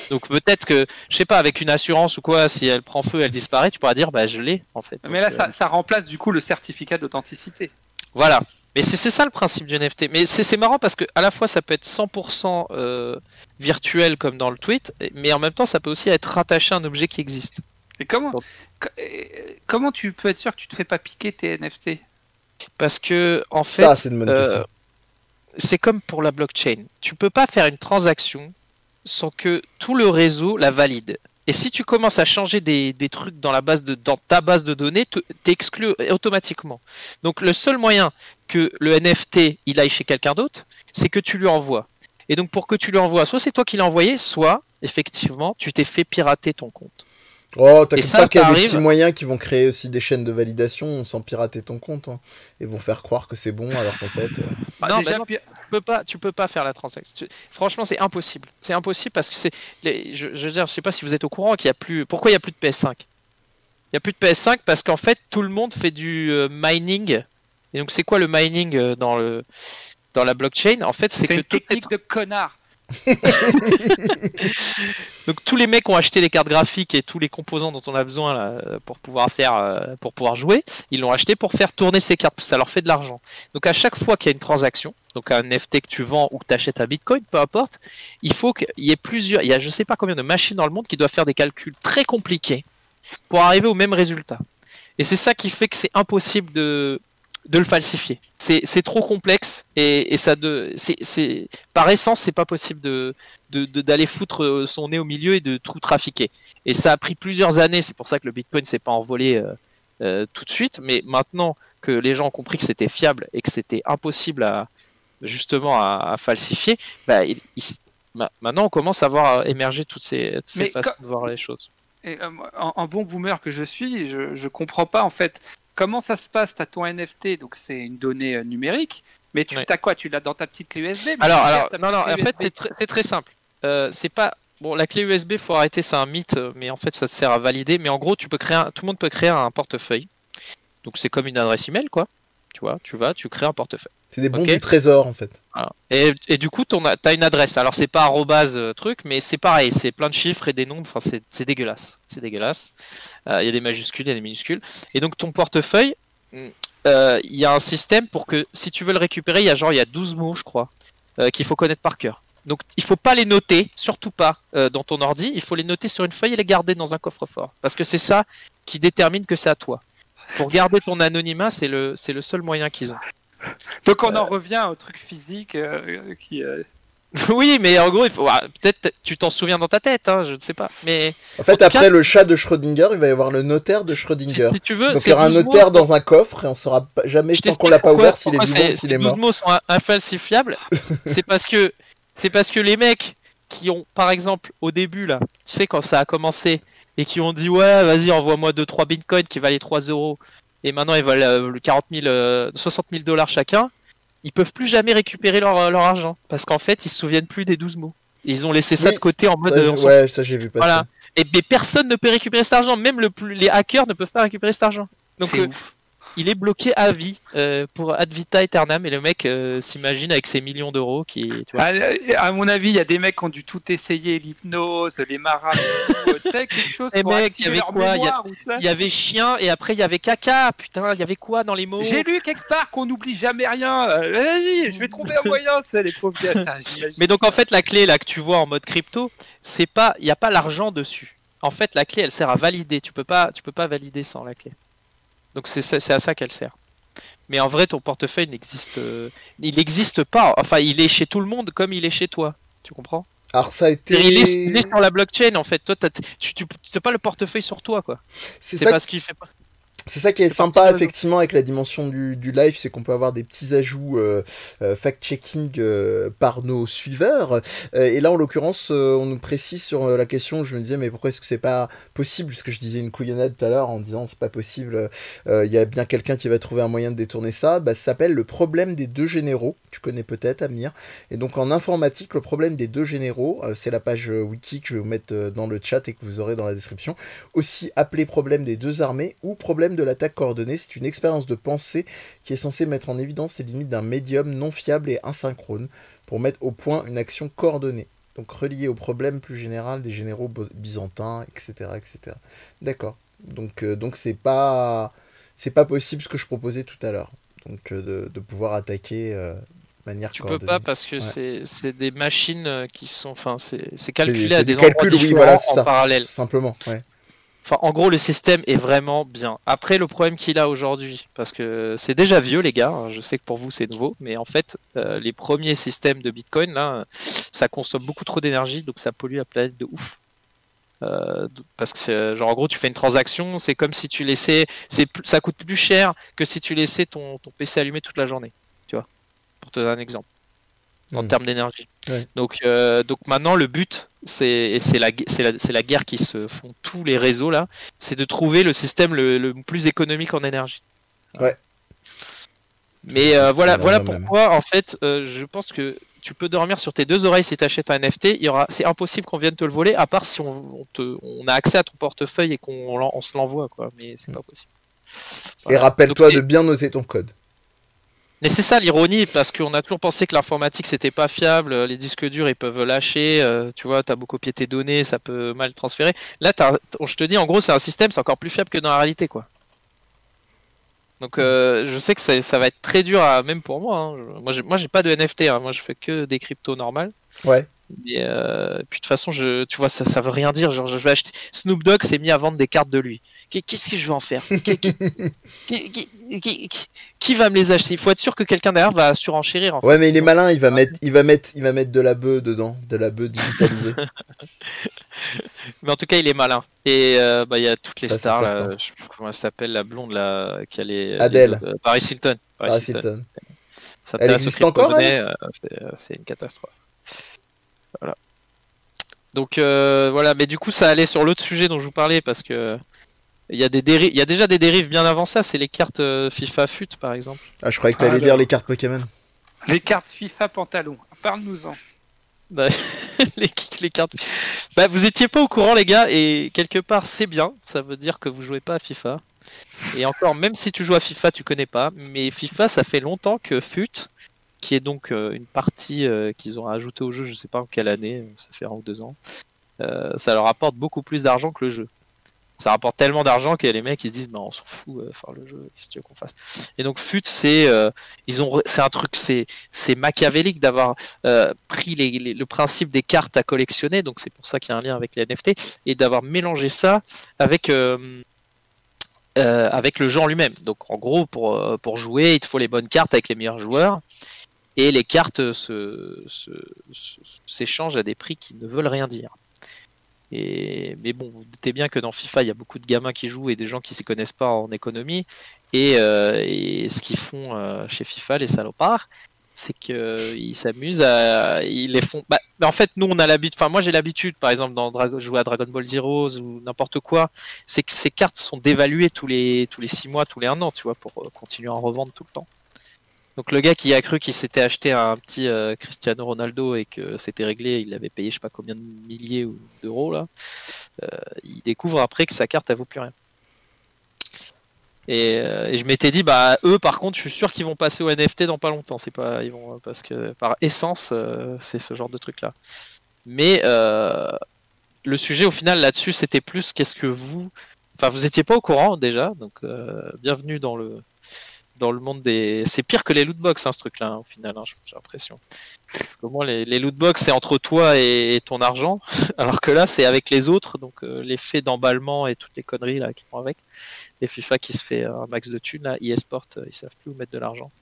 Donc peut-être que, je sais pas, avec une assurance ou quoi, si elle prend feu, elle disparaît, tu pourras dire bah je l'ai, en fait.
Mais
Donc,
là,
euh,
ça, ça remplace du coup le certificat d'authenticité.
Voilà. Mais c'est c'est ça le principe du NFT. Mais c'est c'est marrant parce que à la fois ça peut être 100% euh, virtuel comme dans le tweet, mais en même temps ça peut aussi être rattaché à un objet qui existe.
Et comment, comment tu peux être sûr que tu te fais pas piquer tes NFT
Parce que en fait,
Ça, c'est une bonne
euh,
question.
c'est comme pour la blockchain. Tu peux pas faire une transaction sans que tout le réseau la valide. Et si tu commences à changer des, des trucs dans, la base de, dans ta base de données, te- t'es exclu automatiquement. Donc le seul moyen que le NFT il aille chez quelqu'un d'autre, c'est que tu lui envoies. Et donc pour que tu lui envoies, soit c'est toi qui l'as envoyé, soit effectivement tu t'es fait pirater ton compte.
Oh, t'inquiète
ça,
pas qu'il y a des petits moyens qui vont créer aussi des chaînes de validation sans pirater ton compte. hein, et vont faire croire que c'est bon alors qu'en fait. euh,
Bah,
Non,
déjà,
bah non. Peux pas, tu peux pas faire la transaction. Tu- Franchement, c'est impossible. C'est impossible parce que c'est. Je, je veux dire, je sais pas si vous êtes au courant qu'il y a plus. Pourquoi il y a plus de PS5 Il y a plus de PS5 parce qu'en fait tout le monde fait du euh, mining. Et donc c'est quoi le mining euh, dans le dans la blockchain? En fait, c'est que
une technique de connard.
Donc tous les mecs ont acheté les cartes graphiques et tous les composants dont on a besoin pour pouvoir faire, euh, pour pouvoir jouer, ils l'ont acheté pour faire tourner ces cartes parce que ça leur fait de l'argent. Donc à chaque fois qu'il y a une transaction, donc un NFT que tu vends ou que tu achètes à Bitcoin, peu importe, il faut qu'il y ait plusieurs, il y a je sais pas combien de machines dans le monde qui doivent faire des calculs très compliqués pour arriver au même résultat. Et c'est ça qui fait que c'est impossible de de le falsifier. C'est trop complexe et, et ça de c'est par essence c'est pas possible de d'aller foutre son nez au milieu et de tout trafiquer. Et ça a pris plusieurs années, c'est pour ça que le Bitcoin s'est pas envolé euh, euh, tout de suite, mais maintenant que les gens ont compris que c'était fiable et que c'était impossible à justement à, à falsifier, bah, il- il maintenant on commence à voir émerger toutes ces, toutes ces
Mais
façons
quand-
de voir les choses.
Et, euh, en, en bon boomer que je suis, je, je comprends pas en fait comment ça se passe. T'as ton NFT, donc c'est une donnée euh, numérique, mais tu
Ouais.
t'as quoi Tu l'as dans ta petite clé USB mais
Alors, alors non, non, en fait c'est très, simple. Euh, c'est pas bon la clé USB, faut arrêter, c'est un mythe, euh, mais en fait ça sert à valider. Mais en gros, tu peux créer, un- tout le monde peut créer un portefeuille. Donc c'est comme une adresse email, quoi. Tu vois, tu vas, tu crées un portefeuille.
C'est des bons
Ok.
du trésor en fait.
Voilà. Et, et du coup, tu as une adresse. Alors, c'est pas arrobase euh, truc, mais c'est pareil. C'est plein de chiffres et des nombres. Enfin, c'est- dégueulasse. C'est dégueulasse. Euh, Il y a des majuscules, il y a des minuscules. Et donc, ton portefeuille, mm, euh, il y a un système pour que si tu veux le récupérer, il y a genre il y a 12 mots, je crois, qu'il faut connaître par cœur. Donc, il faut pas les noter, surtout pas dans ton ordi. Il faut les noter sur une feuille et les garder dans un coffre-fort. Parce que c'est ça qui détermine que c'est à toi. Pour garder ton anonymat, c'est le, c'est le seul moyen qu'ils ont.
Donc on en revient au truc physique euh, qui. euh,
Oui, mais en gros, il faut ah, peut-être tu t'en souviens dans ta tête, hein, je ne sais pas. Mais
En fait,
En
après
cas-
le chat de Schrödinger, il va y avoir le notaire de Schrödinger.
si tu veux,
Donc il
c'est
y aura un
12 mots,
notaire dans un coffre et on saura pas- jamais
je
tant qu'on l'a pas ouvert s'il est vivant ou s'il est
12
mort.
mots sont in- infalsifiables. c'est parce que c'est parce que les mecs qui ont, par exemple, au début là, tu sais quand ça a commencé et qui ont dit ouais, vas-y, envoie-moi 2-3 bitcoins qui valaient 3 euros et maintenant ils valent euh, le 40 000, euh, 60 000 dollars chacun. Ils peuvent plus jamais récupérer leur, leur argent parce qu'en fait ils se souviennent plus des 12 mots. Ils ont laissé ça de côté en mode
Ça,
euh,
ouais, ça j'ai vu passer.
Voilà. Et mais personne ne peut récupérer cet argent, même le plus, les hackers ne peuvent pas récupérer cet argent. Donc
c'est
euh,
ouf.
Il est bloqué à vie euh, pour ad vita aeternam et le mec euh, s'imagine avec ses millions d'euros qui tu vois.
À, Ah, à mon avis, il y a des mecs qui ont dû tout essayer, l'hypnose, les marabouts, tu sais, quelque chose
Eh
pour
mec, il y avait quoi? Il y avait chien et après il y avait caca. Putain, il y avait quoi dans les mots?
J'ai lu quelque part qu'on n'oublie jamais rien. Euh, Vas-y, je vais trouver un moyen, tu sais, les pauvres gars.
Mais donc en fait la clé là que tu vois en mode crypto, c'est pas il y a pas l'argent dessus. En fait la clé elle sert à valider. Tu peux pas tu peux pas valider sans la clé. Donc c'est ça- c'est à ça qu'elle sert. Mais en vrai ton portefeuille n'existe euh, il n'existe pas. Enfin il est chez tout le monde comme il est chez toi. Tu comprends?
Alors ça a été.
Il est, il est sur la blockchain en fait. Toi, tu n'as pas le portefeuille sur toi quoi.
C'est
C'est
ça
parce qu'il fait pas.
C'est ça qui est, sympa effectivement avec la dimension du, live, c'est qu'on peut avoir des petits ajouts euh, euh, fact-checking euh, par nos suiveurs. et là en l'occurrence, on nous précise sur la question, je me disais mais pourquoi est-ce que c'est pas possible? Puisque je disais une couillonnade tout à l'heure en disant c'est pas possible, il y a bien quelqu'un qui va trouver un moyen de détourner ça. Bah, ça s'appelle le problème des deux généraux, tu connais peut-être Amir. Et donc en informatique, le problème des deux généraux, c'est la page wiki que je vais vous mettre dans le chat et que vous aurez dans la description. Aussi appelé problème des deux armées ou problème de l'attaque coordonnée, c'est une expérience de pensée qui est censée mettre en évidence les limites d'un médium non fiable et asynchrone pour mettre au point une action coordonnée. Donc reliée au problème plus général des généraux byzantins, etc. etc. D'accord. Donc euh, donc c'est pas c'est pas possible ce que je proposais tout à l'heure. Donc euh, de, pouvoir attaquer euh, de manière
tu
peux
pas parce que c'est des machines qui sont enfin c'est calculé à des, endroits différents en parallèle
simplement ouais
en gros, le système est vraiment bien. Après, le problème qu'il a aujourd'hui, parce que c'est déjà vieux, les gars, hein, je sais que pour vous c'est nouveau, mais en fait, euh, les premiers systèmes de Bitcoin, là, ça consomme beaucoup trop d'énergie, donc ça pollue la planète de ouf. Euh, parce que genre en gros tu fais une transaction, c'est comme si tu laissais, ça coûte plus cher que si tu laissais ton, ton PC allumé toute la journée, tu vois, pour te donner un exemple en hmm. termes d'énergie. Donc, euh, donc maintenant, le but, c'est la, la, la, guerre qui se font tous les réseaux là, c'est de trouver le système le, plus économique en énergie.
Ouais.
Mais euh, voilà, voilà pourquoi en fait, euh, je pense que tu peux dormir sur tes deux oreilles si tu achètes un NFT. Il y aura, c'est impossible qu'on vienne te le voler, à part si on, te, on a accès à ton portefeuille et qu'on on se l'envoie, quoi. Mais c'est hmm. pas possible.
Et rappelle-toi de bien noter ton code.
Mais c'est ça l'ironie, parce qu'on a toujours pensé que l'informatique c'était pas fiable, les disques durs ils peuvent lâcher, euh, tu vois, t'as beaucoup copié tes données, ça peut mal transférer. Là, je te dis, en gros, c'est un système, c'est encore plus fiable que dans la réalité, quoi. Donc, euh, je sais que ça, va être très dur, à, même pour moi. Hein. Moi, j'ai pas de NFT, hein. moi je fais que des cryptos normales.
Ouais.
Et euh, puis de toute façon, je, tu vois, ça, ça veut rien dire. Genre, je vais acheter. Snoop Dogg s'est mis à vendre des cartes de lui. Qu'est-ce que je vais en faire? Qui, va me les acheter? Il faut être sûr que quelqu'un derrière va surenchérir. En
ouais, mais il est malin. Il va mettre, il va mettre, il va mettre de la bœuf dedans, de la bœuf digitalisée.
mais en tout cas, il est malin. Et euh, bah, il y a toutes les stars. Là, je sais comment elle s'appelle, la blonde là, qui a les.
Adèle.
Euh, Paris Hilton.
Paris, Hilton.
Ça elle existe encore. C'est une catastrophe. Voilà. Donc euh, voilà, mais du coup ça allait sur l'autre sujet dont je vous parlais parce que il y a des il y a déjà des dérives bien avant ça, c'est les cartes euh, FIFA FUT par exemple.
Ah, je croyais que tu allais dire les cartes Pokémon.
Les cartes FIFA pantalon, parle-nous-en.
Bah, les, cartes. Bah, vous étiez pas au courant les gars et quelque part c'est bien, ça veut dire que vous jouez pas à FIFA. Et encore, même si tu joues à FIFA, tu connais pas. Mais FIFA, ça fait longtemps que FUT, qui est donc euh, une partie euh, qu'ils ont ajouté au jeu, je sais pas en quelle année, ça fait un ou deux ans, euh, ça leur apporte beaucoup plus d'argent que le jeu. Ça rapporte tellement d'argent que les mecs ils se disent on s'en fout, faire le jeu, qu'est-ce que tu veux qu'on fasse? Et donc FUT c'est un truc c'est c'est machiavélique d'avoir pris le principe des cartes à collectionner, donc c'est pour ça qu'il y a un lien avec les NFT et d'avoir mélangé ça avec avec le jeu en lui-même. Donc en gros, pour, pour jouer, il te faut les bonnes cartes avec les meilleurs joueurs et les cartes s'échangent à des prix qui ne veulent rien dire. Mais bon, vous doutez bien que dans FIFA, il y a beaucoup de gamins qui jouent et des gens qui ne s'y connaissent pas en économie. Et, euh, ce qu'ils font euh, chez FIFA, les salopards, c'est qu'ils s'amusent à. Ils les font. Bah, en fait, nous, on a l'habitude. Enfin, moi, j'ai l'habitude, par exemple, dans jouer à Dragon Ball Zeroes ou n'importe quoi, c'est que ces cartes sont dévaluées tous les, tous les 6 mois, tous les 1 an, tu vois, pour euh, continuer à en revendre tout le temps. Donc le gars qui a cru qu'il s'était acheté un petit euh, Cristiano Ronaldo et que c'était réglé, il avait payé je sais pas combien de milliers d'euros là, euh, il découvre après que sa carte elle vaut plus rien. Euh, et, je m'étais dit bah eux par contre je suis sûr qu'ils vont passer au NFT dans pas longtemps, c'est pas ils vont parce que par essence c'est ce genre de truc là. Mais le sujet au final là-dessus c'était plus qu'est-ce que vous, enfin vous étiez pas au courant déjà donc bienvenue dans le dans le monde des. C'est pire que les lootbox, hein, ce truc-là, hein, au final, hein, j'ai l'impression. Parce que moi, les, les lootbox, c'est entre toi et, ton argent, alors que là, c'est avec les autres, donc euh, l'effet d'emballement et toutes les conneries là qui vont avec. Les FIFA qui se fait un max de thunes, là, eSport, euh, ils savent plus où mettre de l'argent.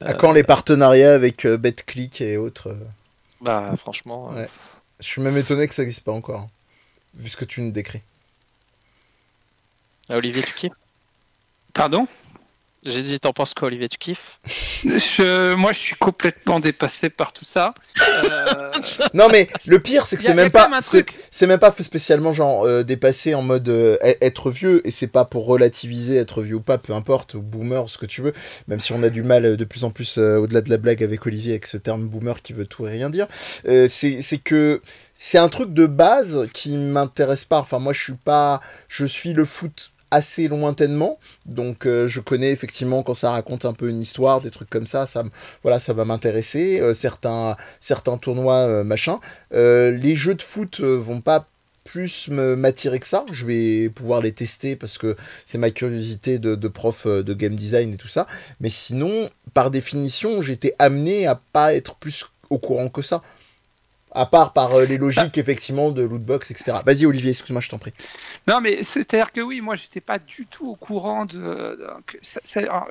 À quand les partenariats avec euh, BetClick et autres
Bah, franchement.
Je suis même étonné que ça n'existe pas encore, vu ce que tu nous décris.
Ah, Olivier, tu kiffes?
Pardon?
J'ai dit, t'en penses quoi, Olivier Tu kiffes?
Je, Moi, je suis complètement dépassé par tout ça. Euh,
Non mais le pire c'est que c'est même pas c'est même pas spécialement genre euh, dépassé en mode euh, e- être vieux et c'est pas pour relativiser être vieux ou pas peu importe ou boomer ce que tu veux même si on a du mal euh, de plus en plus euh, au-delà de la blague avec Olivier avec ce terme boomer qui veut tout et rien dire. Euh, c'est c'est que c'est un truc de base qui m'intéresse pas. Enfin moi je suis pas je suis le foot assez lointainement donc euh, je connais effectivement quand ça raconte un peu une histoire des trucs comme ça ça voilà ça va m'intéresser Euh, certains certains tournois euh, machin les jeux de foot vont pas plus m'attirer que ça. Je vais pouvoir les tester parce que c'est ma curiosité de, de prof de game design et tout ça. Mais sinon, par définition, j'étais amené à pas être plus au courant que ça. À part par euh, les logiques, effectivement, de lootbox, etc. Vas-y, Olivier, excuse-moi, je t'en prie.
Non, mais c'est-à-dire que oui, moi, j'étais pas du tout au courant de.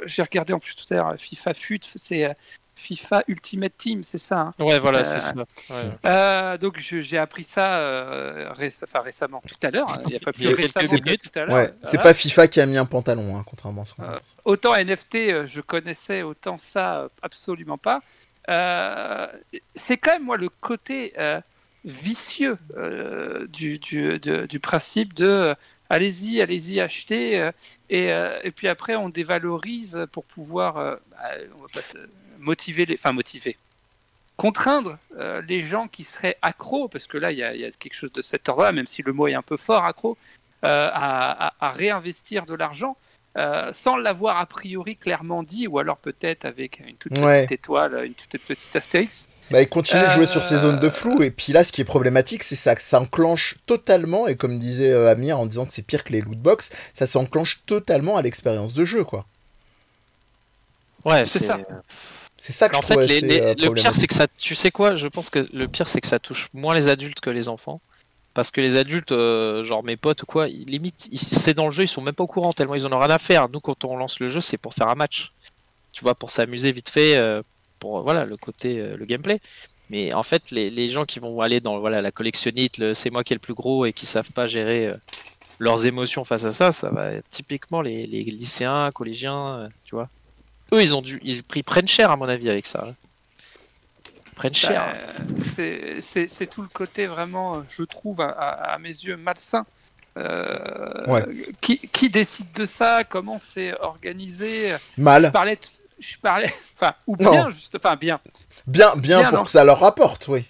J'ai regardé en plus tout à l'heure FIFA FUT, c'est euh, FIFA Ultimate Team, c'est ça. hein.
Ouais, voilà,
Euh,
c'est ça. Ouais.
Euh, donc j'ai appris ça euh, réce- enfin, récemment, tout à l'heure. hein. Il n'y a pas plus récemment que
minutes.
tout à l'heure.
Ouais, c'est
Voilà.
pas FIFA qui a mis un pantalon, hein, contrairement à ce qu'on
Euh,
pense.
Autant NFT, euh, je connaissais, autant ça, euh, absolument pas. Euh, c'est quand même, moi, le côté euh, vicieux euh, du, du, de- principe de allez-y, allez-y, achetez, et, puis après, on dévalorise pour pouvoir bah, motiver, les, enfin, motiver, contraindre les gens qui seraient accros, parce que là, il y, a- quelque chose de cet ordre-là, même si le mot est un peu fort, accro, à réinvestir de l'argent. Euh, sans l'avoir a priori clairement dit, ou alors peut-être avec une toute petite
Ouais.
étoile, une toute petite astérix.
Bah, il continue de jouer sur ces
Euh,
zones de flou, et puis là, ce qui est problématique, c'est ça, que ça enclenche totalement, et comme disait euh, Amir en disant que c'est pire que les lootbox, ça s'enclenche totalement à l'expérience de jeu, quoi.
Ouais,
C'est ça.
C'est ça que
En
je
fait,
trouve
les- le pire, c'est que ça. Tu sais quoi Je pense que le pire, c'est que ça touche moins les adultes que les enfants. Parce que les adultes, euh, genre mes potes ou quoi, ils- limite, c'est dans le jeu, ils sont même pas au courant tellement ils en ont rien à faire. Nous, quand on lance le jeu, c'est pour faire un match. Tu vois, pour s'amuser vite fait, euh, pour euh, voilà le côté, le gameplay. Mais en fait, les, gens qui vont aller dans la collectionnite, le c'est moi qui est le plus gros et qui savent pas gérer leurs émotions face à ça, ça va être typiquement les, lycéens, collégiens, tu vois. Eux, ils ont dû, ils, ils prennent cher à mon avis avec ça. hein. Prennent cher.
Euh, c'est- tout le côté vraiment, euh, je trouve, à, mes yeux, malsain. Euh,
Ouais.
qui, qui décide de ça? Comment c'est organisé? Je
Mal.
parlais, t- je parlais, enfin, ou
Non.
bien, juste, enfin, bien.
Bien, bien,
Bien,
pour
non
que ça leur rapporte, oui.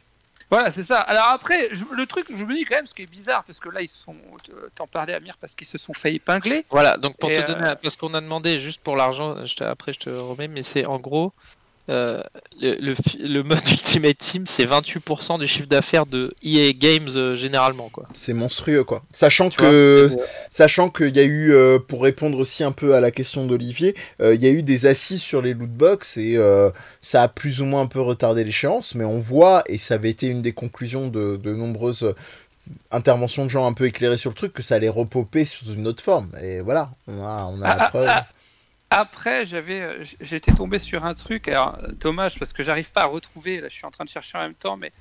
Voilà, c'est ça. Alors après, je- le truc, je me dis quand même ce qui est bizarre, parce que là, ils sont, euh, t'en parlais Amir, parce qu'ils se sont fait épingler.
Voilà, donc pour
Et,
te
euh,
donner, parce qu'on a demandé juste pour l'argent, je après je te remets, mais c'est en gros, euh, le, le, mode Ultimate Team, c'est 28% du chiffre d'affaires de EA Games euh, généralement, quoi.
C'est monstrueux, quoi. Sachant
Tu
que,
vois,
sachant qu'il y a eu, euh, pour répondre aussi un peu à la question d'Olivier, euh, il y a eu des assises sur les lootbox et euh, ça a plus ou moins un peu retardé l'échéance, mais on voit, et ça avait été une des conclusions de, de nombreuses interventions de gens un peu éclairés sur le truc, que ça allait repoper sous une autre forme. Et voilà, on a, on a
Ah,
la
ah,
preuve.
ah. Après, j'avais, euh, j'étais tombé sur un truc, alors euh, dommage parce que j'arrive pas à retrouver. Là, je suis en train de chercher en même temps, mais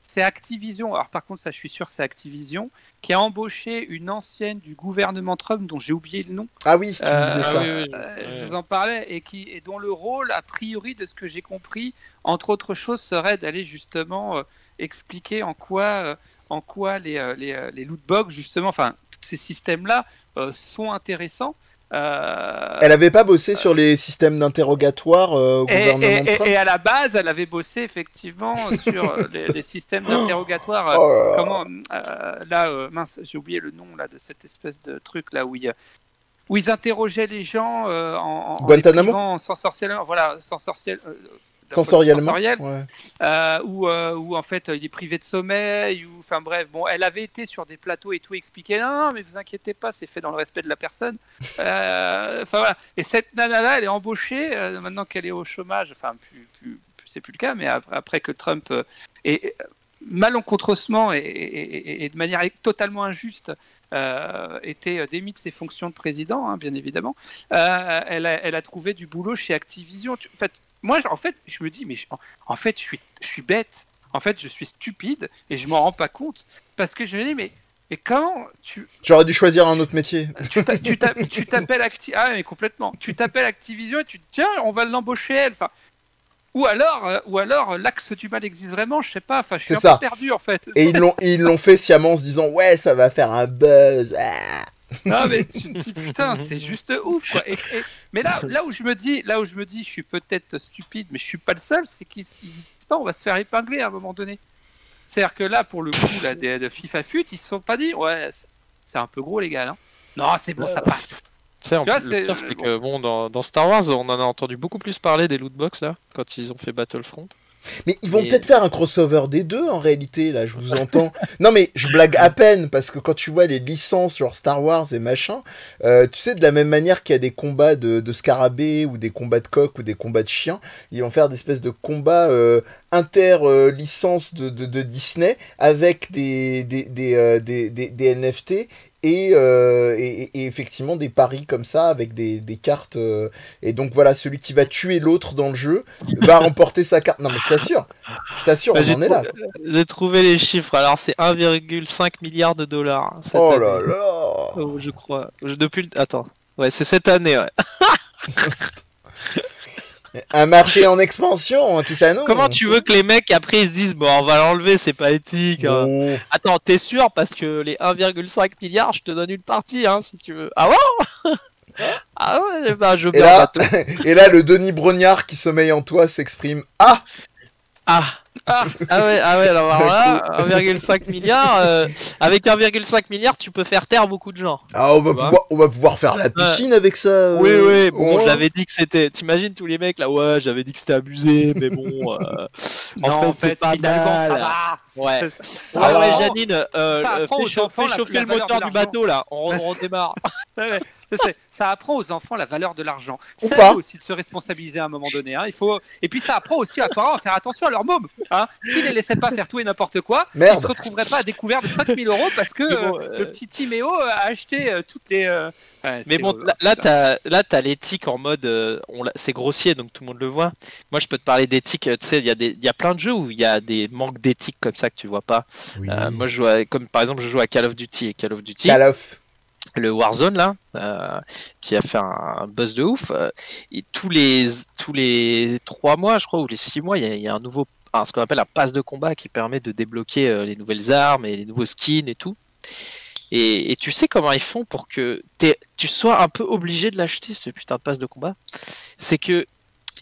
c'est Activision. Alors par contre, ça, je suis sûr, c'est Activision qui a embauché une ancienne du gouvernement Trump dont j'ai oublié le nom.
Ah oui, tu
Euh,
disais
ah
ça.
oui, oui,
Euh,
ouais.
Je vous en parlais et qui et dont le rôle, a priori, de ce que j'ai compris, entre autres choses, serait d'aller justement euh, expliquer en quoi, euh, en quoi les, euh, les, euh, les lootbox, justement, enfin, tous ces systèmes-là euh, sont intéressants. Euh,
Elle avait pas bossé sur les systèmes d'interrogatoire euh, au
et,
gouvernement
et- à la base, elle avait bossé effectivement sur euh, les, les systèmes d'interrogatoire.
Oh
comment euh, là mince j'ai oublié le nom là de cette espèce de truc là où ils, où ils interrogeaient les gens en, en-
Guantanamo
sensoriellement voilà euh,
Sensoriellement
sensoriel,
ouais.
euh, où, euh, où en fait il est privé de sommeil ou enfin bref bon elle avait été sur des plateaux et tout expliquer non non mais vous inquiétez pas c'est fait dans le respect de la personne Euh, enfin voilà et cette nana là elle est embauchée euh, maintenant qu'elle est au chômage enfin plus, plus, plus- c'est plus le cas mais après, après que Trump euh, est malencontreusement et, et- et- et de manière totalement injuste euh, était démis de ses fonctions de président, hein, bien évidemment. Euh, elle, a, elle a trouvé du boulot chez Activision. Tu- En fait, moi, en fait, je me dis, mais je- en, fait, je suis, je suis bête. En fait, je suis stupide et je m'en rends pas compte parce que je me dis, mais Et comment tu.
J'aurais dû choisir un autre métier.
Tu t'a- tu t'a- tu t'appelles Acti... Ah, mais complètement. Tu t'appelles Activision et tu te tiens, on va l'embaucher elle. Enfin, ou alors, euh, ou alors l'axe du mal existe vraiment, je sais pas. Enfin, je suis un
ça.
peu perdu en fait.
Et ils l'ont ils l'ont fait sciemment en se disant ouais ça va faire un buzz. Ah.
Non mais tu te dis putain c'est juste ouf quoi. Et- et- mais là là où je me dis là où je me dis je suis peut-être stupide mais je suis pas le seul c'est qu'ils ils disent pas on va se faire épingler à un moment donné. C'est-à-dire que là pour le coup là des, de FIFA fut ils se sont pas dit ouais c'est- un peu gros les gars hein. Non c'est bon ça passe.
Tu
vois,
le pire, c'est que bon, dans, dans Star Wars, on en a entendu beaucoup plus parler des lootbox là, quand ils ont fait Battlefront.
Mais ils vont
Et-
peut-être faire un crossover des deux en réalité, là, je vous entends. non, mais je blague à peine, parce que quand tu vois les licences sur Star Wars et machin, euh, tu sais, de la même manière qu'il y a des combats de, de scarabées, ou des combats de coqs, ou des combats de chiens, ils vont faire des espèces de combats euh, inter-licences de, de, de Disney, avec des, des, des, euh, des, des- des NFT, et, euh, et, et effectivement des paris comme ça, avec des, des cartes. euh, et donc voilà, celui qui va tuer l'autre dans le jeu va remporter sa carte. Non, mais je t'assure, je t'assure,
Bah,
on en est là.
J'ai trouvé les chiffres, alors c'est 1,5 milliard de dollars cette
Oh
année.
là là
Oh, je crois. Je- Depuis le... Attends. Ouais, c'est cette année, ouais.
Un marché en expansion, hein, qui s'annonce.
Comment tu veux que les mecs après ils se disent bon on va l'enlever c'est pas éthique hein.
Oh.
Attends t'es sûr parce que les 1,5 milliards je te donne une partie hein si tu veux Ah ouais Ah ouais bah je
Et là, et là, le Denis Brognard qui sommeille en toi s'exprime. Ah
Ah ah, ah ouais ah ouais alors là 1,5 milliard euh, avec 1,5 milliard tu peux faire taire beaucoup de gens.
Ah, on va, pouvoir, on va pouvoir faire la piscine avec ça. euh,
Oui, oui, bon,
ouais.
j'avais dit que c'était. T'imagines tous les mecs là, ouais, j'avais dit que c'était abusé, mais bon. euh,
Non,
c'est pas
finalement,
mal.
ça va.
Ouais.
Ça
Ouais,
va.
ouais, Janine, fais, chauffer-
enfants
fais
la-
chauffer
la
le moteur du bateau là, on, on
sais. Ça apprend aux enfants la valeur de l'argent. Eux aussi de se responsabiliser à un moment donné. hein. Il faut... Et puis ça apprend aussi à parents à faire attention à leur môme. Hein. S'ils les laissaient pas faire tout et n'importe quoi,
Merde.
ils se retrouveraient pas à découvert de 5000 euros parce que
bon,
euh,
euh,
le petit Timéo a acheté euh, toutes les. euh, ouais,
Mais bon, là, là, t'as, là, t'as l'éthique en mode, euh, on c'est grossier, donc tout le monde le voit. Moi, je peux te parler d'éthique. euh, Tu sais, il y a des, il y a plein de jeux où il y a des manques d'éthique comme ça que tu vois pas.
Oui.
Euh, moi, je joue à- comme par exemple, je joue à Call of Duty et Call of Duty.
Call of.
le Warzone là, euh, qui a fait un buzz de ouf. euh, et tous les tous les trois mois, je crois, ou les six mois, il y, a- il y a un nouveau, ce qu'on appelle un pass de combat qui permet de débloquer euh, les nouvelles armes et les nouveaux skins et tout. Et, tu sais comment ils font pour que tu sois un peu obligé de l'acheter ce putain de pass de combat? C'est que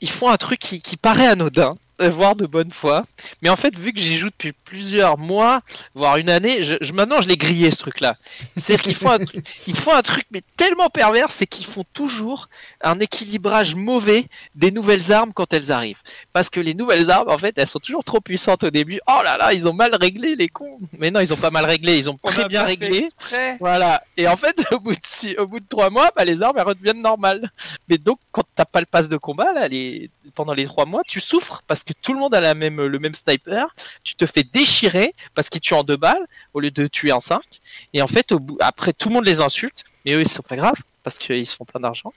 ils font un truc qui, paraît anodin, voire de bonne foi, mais en fait, vu que j'y joue depuis plusieurs mois, voire une année, je, je- maintenant je l'ai grillé ce truc-là. C'est-à-dire qu'ils font un ils font un truc mais tellement pervers, c'est qu'ils font toujours un équilibrage mauvais des nouvelles armes quand elles arrivent. Parce que les nouvelles armes, en fait, elles sont toujours trop puissantes au début. Oh là là, ils ont mal réglé les cons. Mais non, ils ont pas mal réglé, ils ont
On
très bien réglé.
exprès.
Voilà. Et en fait, au bout de, six- au bout de trois mois, bah, les armes elles redeviennent normales. Mais donc, quand t'as pas le pass de combat, là, les... pendant les trois mois, tu souffres parce que tout le monde a la même, le même sniper. Tu te fais déchirer parce qu'ils tuent en deux balles au lieu de tuer en cinq. Et en fait, après, tout le monde les insulte. Mais eux, ils sont pas graves parce qu'ils se font plein d'argent.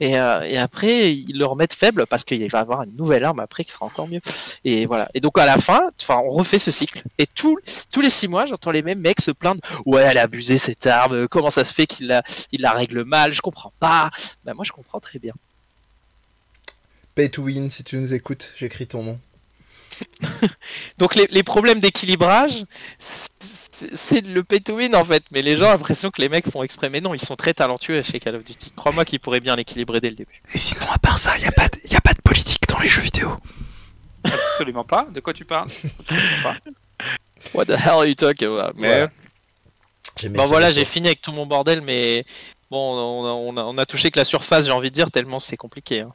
Et, euh, et après, ils le remettent faible parce qu'il va avoir une nouvelle arme après qui sera encore mieux. Et voilà. Et donc, à la fin, on refait ce cycle. Et tout, tous les six mois, j'entends les mêmes mecs se plaindre. Ouais, elle a abusé cette arme. Comment ça se fait qu'il la, règle mal? Je comprends pas. Ben, moi, je comprends très bien.
Pay to win, si tu nous écoutes, j'écris ton nom.
Donc, les, les problèmes d'équilibrage, c'est le pay to win en fait. Mais les gens ont l'impression que les mecs font exprès. Mais non, ils sont très talentueux chez Call of Duty. Crois-moi qu'ils pourraient bien l'équilibrer dès le début.
Et sinon, à part ça, il n'y a, pas de- y a pas de politique dans les jeux vidéo.
Absolument pas. De quoi tu parles? Absolument pas.
What the hell are you talking about Mais.
J'aimais-
bon, voilà, j'ai fini avec tout mon bordel. Mais bon, on a, on a- on a touché que la surface, j'ai envie de dire, tellement c'est compliqué. hein.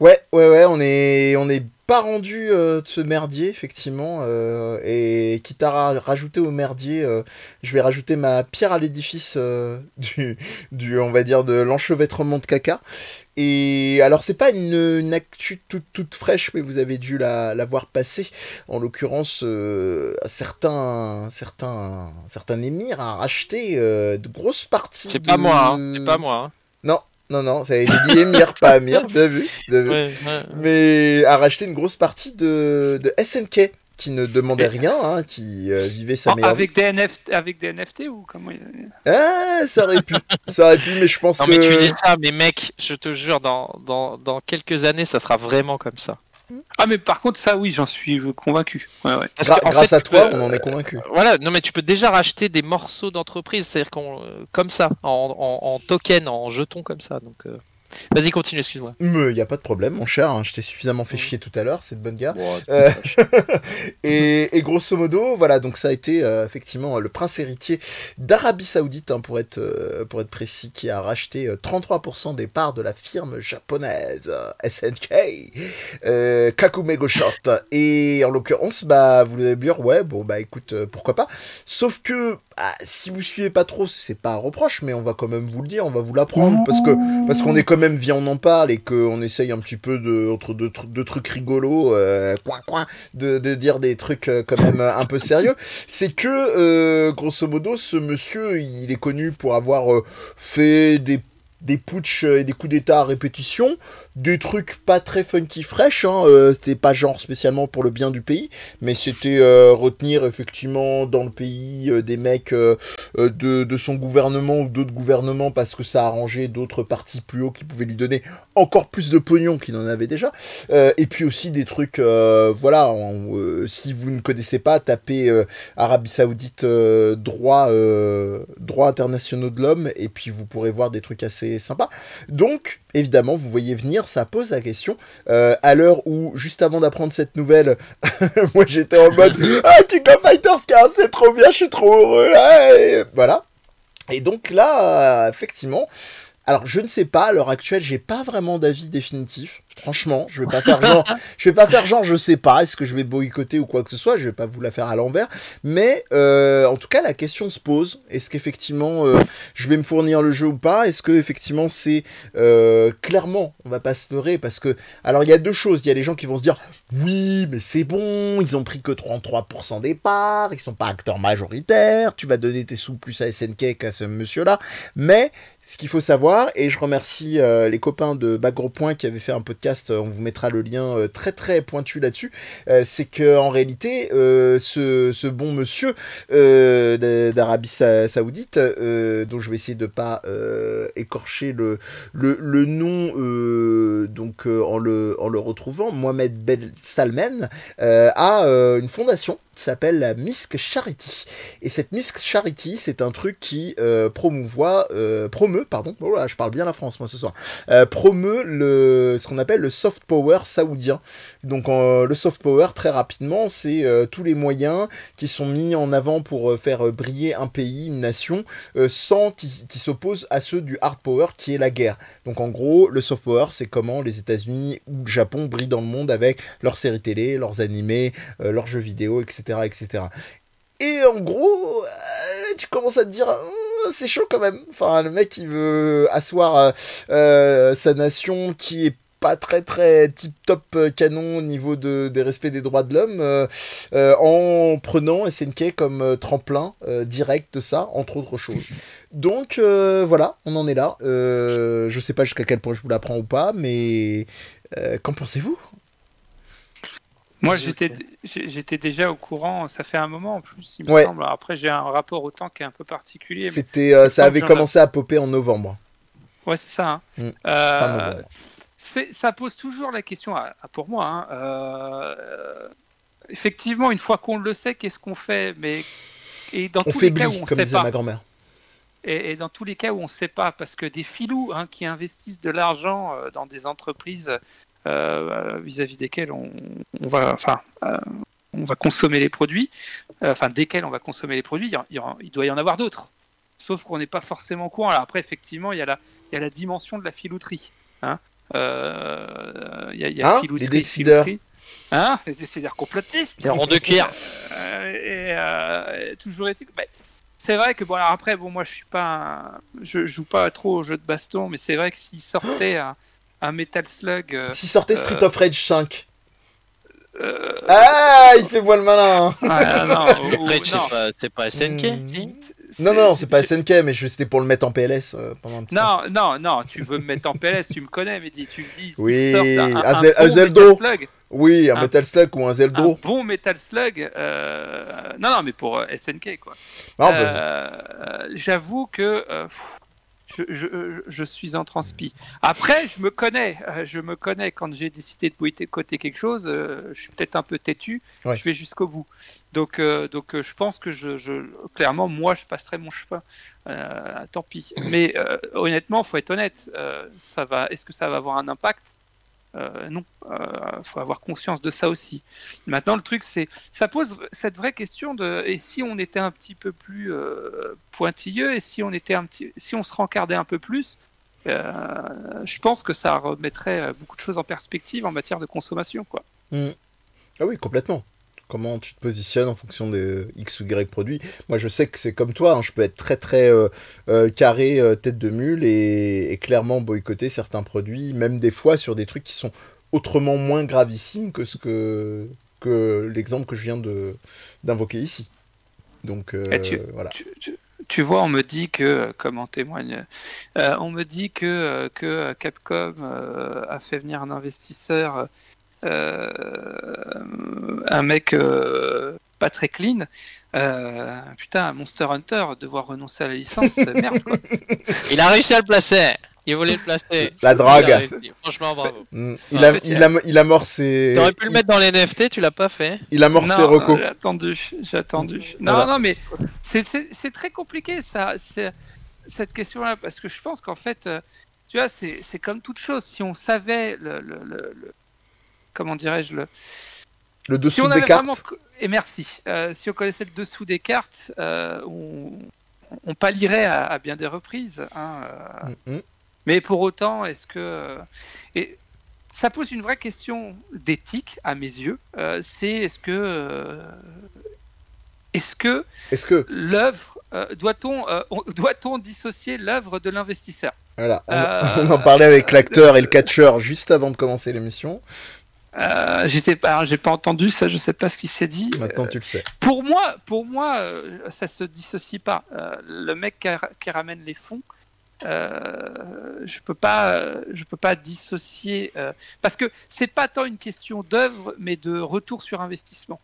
Ouais, ouais, ouais, on est, on est pas rendu euh, de ce merdier, effectivement. euh, et quitte à ra- rajouter au merdier, euh, je vais rajouter ma pierre à l'édifice du, du, on va dire, de l'enchevêtrement de caca. Et alors, c'est pas une, une actu toute, toute fraîche, mais vous avez dû la, la voir passer. En l'occurrence, euh, certains, certains, certains émirs a racheté euh, de grosses parties.
C'est pas
de-
moi, hein, c'est pas moi. hein.
Non, non, non, ça j'ai dit émir, pas Amir, bien vu. bien vu
Ouais, ouais.
mais a racheté une grosse partie de, de SNK, qui ne demandait rien, hein, qui euh, vivait sa
Ah,
meilleure
avec, des NFT, avec des NFT ou comment il-
Ah, ça aurait pu, ça aurait pu, mais je pense
Non,
que.
mais tu dis ça, mais mec, je te jure, dans, dans, dans quelques années, ça sera vraiment comme ça.
Ah, mais par contre, ça, oui, j'en suis convaincu. Ouais, ouais.
Parce
Gra-
qu'en
grâce
fait,
à toi,
peux-
on en est convaincu.
Voilà, non mais tu peux déjà racheter des morceaux d'entreprise, c'est-à-dire qu'on, euh, comme ça, en, en, en token, en jetons comme ça. Donc, euh, vas-y, continue, excuse-moi.
Mais y a pas de problème, mon cher. hein, je t'ai suffisamment fait chier tout à l'heure, c'est de bonne gare. Euh, et, et grosso modo, voilà, donc ça a été euh, effectivement le prince héritier d'Arabie Saoudite, hein, pour, être, euh, pour être précis, qui a racheté euh, 33% des parts de la firme japonaise euh, SNK, euh, Kakumego Short. Et en l'occurrence, bah, vous l'avez dire, ouais, bon, bah écoute, euh, pourquoi pas. Sauf que, ah, si vous suivez pas trop, c'est pas un reproche, mais on va quand même vous le dire, on va vous l'apprendre, parce que parce qu'on est quand même vie on en parle et qu'on essaye un petit peu de entre deux, tru- deux trucs rigolos euh, de, dire des trucs euh, quand même euh, un peu sérieux. C'est que grosso modo ce monsieur il est connu pour avoir fait des des putsch et des coups d'état à répétition, des trucs pas très funky fresh, hein, euh, c'était pas genre spécialement pour le bien du pays, mais c'était euh, retenir effectivement dans le pays euh, des mecs euh, euh, de, de son gouvernement ou d'autres gouvernements parce que ça arrangeait d'autres partis plus hauts qui pouvaient lui donner encore plus de pognon qu'il en avait déjà. Euh, et puis aussi des trucs, voilà, si vous ne connaissez pas, tapez Arabie Saoudite droit, droit internationaux de l'homme et puis vous pourrez voir des trucs assez sympas. Donc, évidemment, vous voyez venir, ça pose la question. Euh, à l'heure où, juste avant d'apprendre cette nouvelle, moi j'étais en mode Ah, King of Fighters 15, c'est trop bien, je suis trop heureux. ouais. Voilà. Et donc là, effectivement, alors je ne sais pas, à l'heure actuelle, j'ai pas vraiment d'avis définitif. Franchement, je vais pas faire genre, je vais pas faire genre, je sais pas, est-ce que je vais boycotter ou quoi que ce soit, je vais pas vous la faire à l'envers. Mais euh, en tout cas, la question se pose est-ce qu'effectivement, euh, je vais me fournir le jeu ou pas? Est-ce que effectivement, c'est euh, clairement, on va pas se leurrer parce que, alors il y a deux choses. Il y a les gens qui vont se dire oui, mais c'est bon, ils ont pris que 33% des parts, ils sont pas acteurs majoritaires, tu vas donner tes sous plus à SNK qu'à ce monsieur-là. Mais ce qu'il faut savoir, et je remercie euh, les copains de Bagro Point qui avaient fait un podcast, euh, on vous mettra le lien euh, très très pointu là-dessus, c'est que en réalité, ce, ce bon monsieur d'Arabie Sa- Saoudite, dont je vais essayer de pas écorcher le, le, nom donc en, le, en le retrouvant, Mohamed Ben Salman, a une fondation s'appelle la Misk Charity. Et cette Misk Charity, c'est un truc qui euh, promouvoit, euh, promeut, pardon, oh je parle bien la France moi ce soir, euh, promeut le, ce qu'on appelle le soft power saoudien. Donc le soft power, très rapidement, c'est tous les moyens qui sont mis en avant pour faire briller un pays, une nation, sans qui, qui s'opposent à ceux du hard power qui est la guerre. Donc en gros, le soft power, c'est comment les États-Unis ou le Japon brillent dans le monde avec leurs séries télé, leurs animés, leurs jeux vidéo, etc., etc. Et en gros, euh, tu commences à te dire, Hum, c'est chaud quand même. Enfin, le mec, il veut asseoir euh, euh, sa nation qui est pas très très tip top canon au niveau de, des respects des droits de l'homme en prenant SNK comme tremplin direct ça, entre autres choses. Donc voilà, on en est là. Je sais pas jusqu'à quel point je vous l'apprends ou pas, mais qu'en pensez-vous?
Moi, j'étais déjà au courant, ça fait un moment en plus, il me
Ouais.
semble. Après, j'ai un rapport au temps qui est un peu particulier.
C'était, euh, ça avait commencé à popper en novembre.
Ouais, c'est ça. hein.
Mm.
Euh, ça pose toujours la question, à- à- pour moi. hein, euh, effectivement, une fois qu'on le sait, qu'est-ce qu'on fait? Mais et dans
On
tous les cas où on
comme
sait
disait
pas,
ma grand-mère.
et, et dans tous les cas où on ne sait pas, parce que des filous hein, qui investissent de l'argent dans des entreprises euh, vis-à-vis desquelles on, on va, enfin, euh, on va consommer les produits, euh, enfin desquels on va consommer les produits, il, y doit y en avoir d'autres. Sauf qu'on n'est pas forcément au courant. Alors après, effectivement, il y a la, il y a la dimension de la filouterie. Hein Euh, il y a, il y a
Hein
filouterie,
Les décideurs.
filouterie. Hein Les décideurs complotistes.
Les ronds de cuir.
Euh, et, toujours est-il bah, c'est vrai que bon alors après bon moi je suis pas un- je joue pas trop au jeu de baston mais c'est vrai que s'il sortait un, un Metal Slug euh,
Si sortait Street of Rage 5.
euh,
Ah, il fait moi le malin.
ah, non, ou-
c'est
non,
pas, c'est pas SNK,
Hmm.
si
Non, non, c'est pas SNK, mais c'était pour le mettre en PLS euh, pendant un petit
Non, non, non, tu veux me mettre en PLS, tu me connais, mais dis, tu me dis.
Oui,
un,
un,
un,
un
bon
Zeldo.
Metal Slug,
Oui, un,
Un-
Metal Slug ou un Zeldo.
un bon Metal Slug. euh, Non, non, mais pour euh, SNK, quoi.
Bah,
Euh, J'avoue que euh, pff, je, je- je suis en transpi. Après, je me connais. euh, Je me connais. Quand j'ai décidé de boycotter quelque chose, euh, je suis peut-être un peu têtu.
Ouais.
Je vais jusqu'au bout. Donc, euh, donc je pense que je, je- clairement, moi, je passerai mon chemin. Euh, tant pis. Mais euh, honnêtement, faut être honnête. ça va. Est-ce que ça va avoir un impact? Euh, Non. Il faut avoir conscience de ça aussi. Maintenant, le truc, c'est ça pose cette vraie question de et si on était un petit peu plus euh, pointilleux et si on était un petit si on se rencardait un peu plus euh, je pense que ça remettrait euh, beaucoup de choses en perspective en matière de consommation quoi
Ah oui, complètement. Comment tu te positionnes en fonction des X ou Y produits. Moi, je sais que c'est comme toi, hein, je peux être très très euh, euh, carré, euh, tête de mule et, et clairement boycotter certains produits, même des fois sur des trucs qui sont autrement moins gravissimes que ce que, que l'exemple que je viens de d'invoquer ici. Donc euh,
Et tu-
voilà.
tu, tu- tu vois on me dit que comme en témoigne euh, on me dit que euh, que Capcom euh, a fait venir un investisseur euh, un mec euh, pas très clean Euh, putain Monster Hunter devoir renoncer à la licence merde quoi
Il a réussi à le placer. Il voulait le placer.
La drague.
Il a réussi. Franchement, bravo.
Mm. Il, a,
en fait,
il, a, il amorce ses,
T'aurais pu le mettre dans les NFT, tu l'as pas fait.
il amorce ses
Non,
recos.
J'ai attendu, j'ai attendu. Non,
Voilà.
non, mais c'est- c'est c'est très compliqué ça, cette question-là, parce que je pense qu'en fait, euh, tu vois, c'est c'est comme toute chose. Si on savait le, le- le- le- comment dirais-je le,
Le
si
dessous des cartes.
vraiment, et merci, Euh, si on connaissait le dessous des cartes, euh, on, on pallierait à, à bien des reprises. hein, euh,
Mm, mm.
mais pour autant, est-ce que. Et ça pose une vraie question d'éthique, à mes yeux. C'est est-ce que. Est-ce que
Est-ce que
l'œuvre. doit-on on- doit-on dissocier l'œuvre de l'investisseur?
Voilà, on, on en parlait avec l'acteur et le catcheur juste avant de commencer l'émission.
Euh, J'étais pas, j'ai pas entendu ça, je sais pas ce qu'il s'est dit.
Maintenant, tu le sais.
Pour moi, pour moi, euh, ça se dissocie pas. Euh, le mec qui, ra- qui ramène les fonds, euh, je peux pas, euh, je peux pas dissocier euh, parce que c'est pas tant une question d'œuvre, mais de retour sur investissement.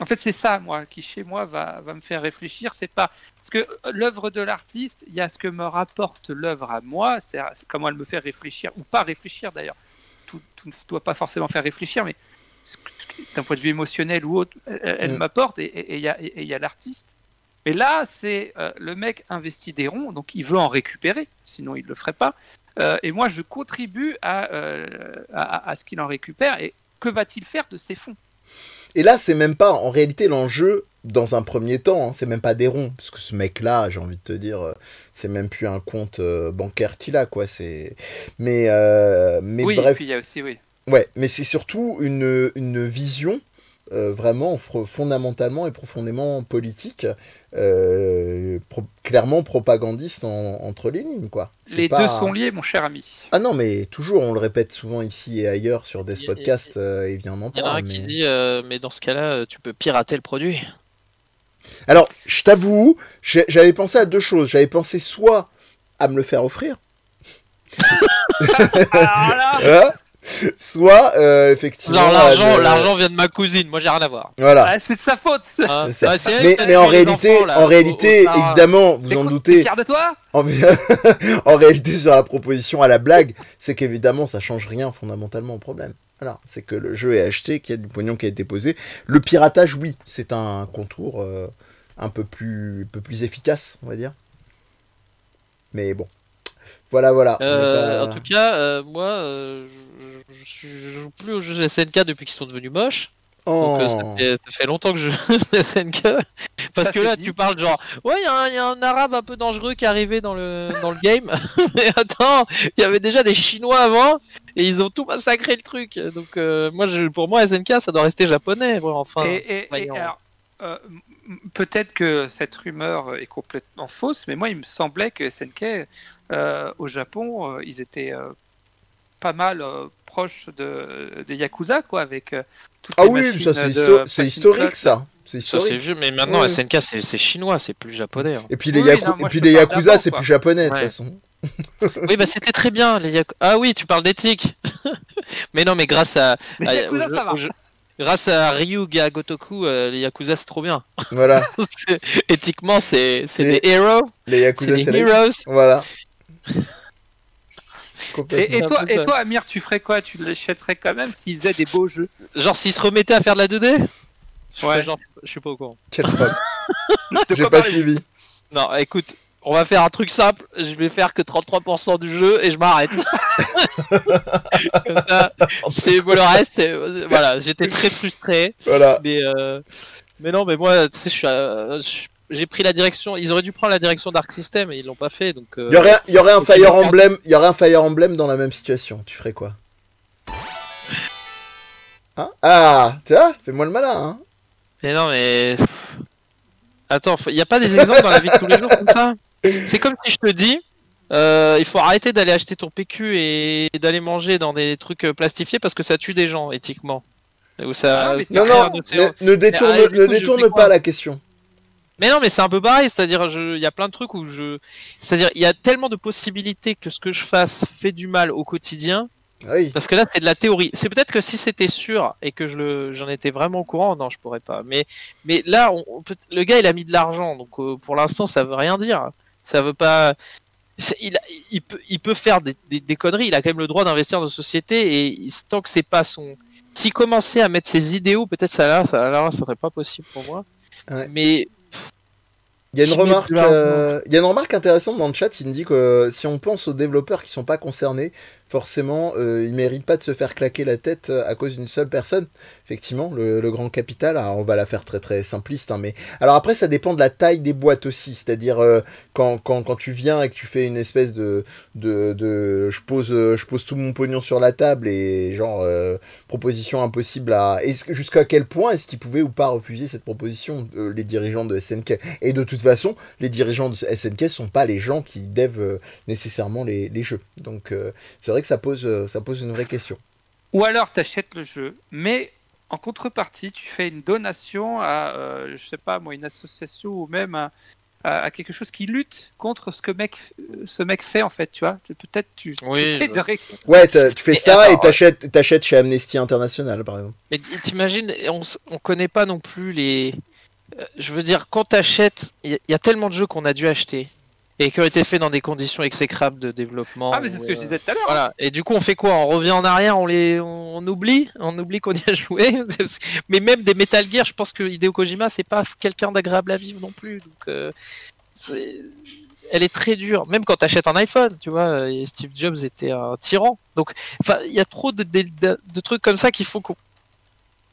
En fait, c'est ça, moi, qui chez moi va, va me faire réfléchir. C'est pas parce que euh, l'œuvre de l'artiste, il y a ce que me rapporte l'œuvre à moi, c'est comment elle me fait réfléchir ou pas réfléchir d'ailleurs. Tout, tout ne doit pas forcément faire réfléchir, mais d'un point de vue émotionnel ou autre, elle, elle
Mm.
m'apporte et- il y a, l'artiste. Mais là, c'est euh, le mec investit des ronds, donc il veut en récupérer, sinon il ne le ferait pas. Euh, et moi, je contribue à, euh, à, à ce qu'il en récupère. Et que va-t-il faire de ces fonds?
Et là, c'est même pas en réalité l'enjeu dans un premier temps, hein, c'est même pas des ronds, parce que ce mec-là, j'ai envie de te dire, euh, c'est même plus un compte euh, bancaire qu'il a, quoi. C'est, mais, euh, mais
Oui,
bref,
il y a aussi, oui.
ouais, mais c'est surtout une, une vision euh, vraiment fondamentalement et profondément politique, euh, pro- clairement propagandiste en- entre les lignes, quoi.
Les
pas-
deux sont liés, mon cher ami.
Ah non, mais toujours, on le répète souvent ici et ailleurs sur des podcasts, et bien on en
Il y en a un qui dit, euh, mais dans ce cas-là, tu peux pirater le produit.
Alors, je t'avoue, j'avais pensé à deux choses. J'avais pensé soit à me le faire offrir,
Alors là,
hein, soit euh, effectivement.
Genre l'argent,
de-
l'argent vient de ma cousine. Moi, j'ai rien à voir.
Voilà.
ah, c'est de sa faute.
Hein.
C'est ça.
Ah,
mais, en réalité,
enfants, là,
en réalité,
au Sahara.
évidemment, vous en doutez,
fier de toi?
En, en réalité, sur la proposition à la blague, c'est qu'évidemment, ça change rien fondamentalement au problème. Voilà, c'est que le jeu est acheté, qu'il y a du pognon qui a été posé. Le piratage, oui, c'est un contour euh, un peu plus, un peu plus efficace, on va dire. Mais bon, voilà, voilà.
Euh,
pas-
En tout cas, euh, moi, je, je, je joue plus aux jeux SNK depuis qu'ils sont devenus moches.
Oh.
Donc euh, ça, fait, ça fait longtemps que je joue SNK. Parce
Ça
que là,
dit.
tu parles genre, ouais, il y, a un- il y a un arabe un peu dangereux qui est arrivé dans le, dans le game. Mais attends, il y avait déjà des Chinois avant et ils ont tout massacré le truc. Donc euh, moi, je, pour moi, SNK, ça doit rester japonais. enfin,
Et, et- et
voyons.
alors, euh, peut-être que cette rumeur est complètement fausse, mais moi, il me semblait que SNK, euh, au Japon, ils étaient pas mal proches de, des Yakuza, quoi, avec toutes
Ah
les
oui,
machines
ça c'est histo- historique ça. C'est
vieux, mais maintenant
Ouais.
SNK c'est c'est chinois, c'est plus japonais. hein.
Et puis les,
Oui,
Yaku-
non, moi,
et puis
je
les
parle
Yakuza, c'est plus japonais de toute
Ouais.
façon.
Oui, bah c'était très bien les Yaku- Ah oui, tu parles d'éthique. mais non, mais grâce à,
Mais
à-
Yakuza, ça va.
grâce à Ryuga Gotoku, euh, les Yakuza c'est trop bien.
Voilà,
C'est- Éthiquement, c'est c'est
Les-
des héros,
les
c'est
Yakuza,
des
c'est la...
heroes.
Voilà.
Et, toi, et toi, Amir, tu ferais quoi? Tu l'achèterais quand même s'ils faisaient des beaux jeux?
Genre s'ils se remettaient à faire de la 2D Je
Ouais.
genre, je suis pas au courant.
Quel troll.
De
J'ai pas suivi.
Non, écoute, on va faire un truc simple. Je vais faire que 33% du jeu et je m'arrête. Comme ça, c'est bon, le reste. Voilà, j'étais très frustré.
Voilà.
Mais, euh, mais non, mais moi, tu sais, je suis, euh, je- j'ai pris la direction. Ils auraient dû prendre la direction Dark System et ils l'ont pas fait. Donc, euh,
Il y aurait, il y aurait un
faut
Fire. Emblem, il y aurait un Fire Emblem dans la même situation. Tu ferais quoi? Hein? Ah, tu vois, fais-moi le malin. Hein
Mais non, mais. Attends, il n'y a pas des exemples dans la vie de tous les jours comme ça? C'est comme si je te dis. euh, il faut arrêter d'aller acheter ton PQ et d'aller manger dans des trucs euh, plastifiés parce que ça tue des gens éthiquement. Ou ça,
Ah,
non, non, ne, ne détourne,
ah,
ne
coup,
détourne pas la question.
Mais non, mais c'est un peu pareil, c'est-à-dire, il y a plein de trucs où je. C'est-à-dire, il y a tellement de possibilités que ce que je fasse fait du mal au quotidien,
Oui.
parce que là, c'est de la théorie. C'est peut-être que si c'était sûr et que je le, j'en étais vraiment au courant, non, je pourrais pas. Mais, mais là, on, on peut- le gars, il a mis de l'argent, donc euh, pour l'instant, ça veut rien dire. Ça veut pas. Il, il, peut, il peut faire des, des- des conneries, il a quand même le droit d'investir dans la société et tant que c'est pas son. S'il commençait à mettre ses idéaux, peut-être ça là, ça là, ça serait pas possible pour moi.
Ouais.
Mais
Il y a une
Qui met
remarque,
de l'argent.
euh, il y a une remarque intéressante dans le chat. Il me dit que euh, si on pense aux développeurs qui sont pas concernés, forcément, euh, ils méritent pas de se faire claquer la tête euh, à cause d'une seule personne. Effectivement, le, grand capital. Alors, on va la faire très très simpliste, hein, mais alors après, ça dépend de la taille des boîtes aussi. C'est-à-dire euh, quand, quand, quand tu viens et que tu fais une espèce de de, de je pose je pose tout mon pognon sur la table et genre euh, proposition impossible à jusqu'à quel point est-ce qu'ils pouvaient ou pas refuser cette proposition les dirigeants de SNK et de toute façon les dirigeants de SNK sont pas les gens qui devent nécessairement les, les jeux donc c'est vrai que ça pose euh, ça pose une vraie question
Ou alors, tu achètes le jeu, mais en contrepartie, tu fais une donation à, euh, je sais pas moi, une association ou même à, à- à quelque chose qui lutte contre ce que mec, ce mec fait en fait, tu vois. Peut-être tu
Oui,
de ré-
ouais tu fais
Mais
ça et t'achètes t'achètes chez Amnesty International par exemple
Mais t'imagines, on, on connaît pas non plus les. euh, Je veux dire, quand t'achètes, il y, a- il y a tellement de jeux qu'on a dû acheter et qui ont été faits dans des conditions exécrables de développement.
Ah, mais c'est ce que je disais tout à l'heure.
Voilà. Et du coup, on fait quoi? On revient en arrière, on les, on oublie, on oublie qu'on y a joué. Mais même des Metal Gear, je pense que Hideo Kojima, c'est pas quelqu'un d'agréable à vivre non plus. Donc, euh, c'est- elle est très dure. Même quand t'achètes un iPhone, tu vois, euh, et Steve Jobs était un tyran. Donc, enfin, il y a trop de, de- de- de trucs comme ça qu'il faut qu'on.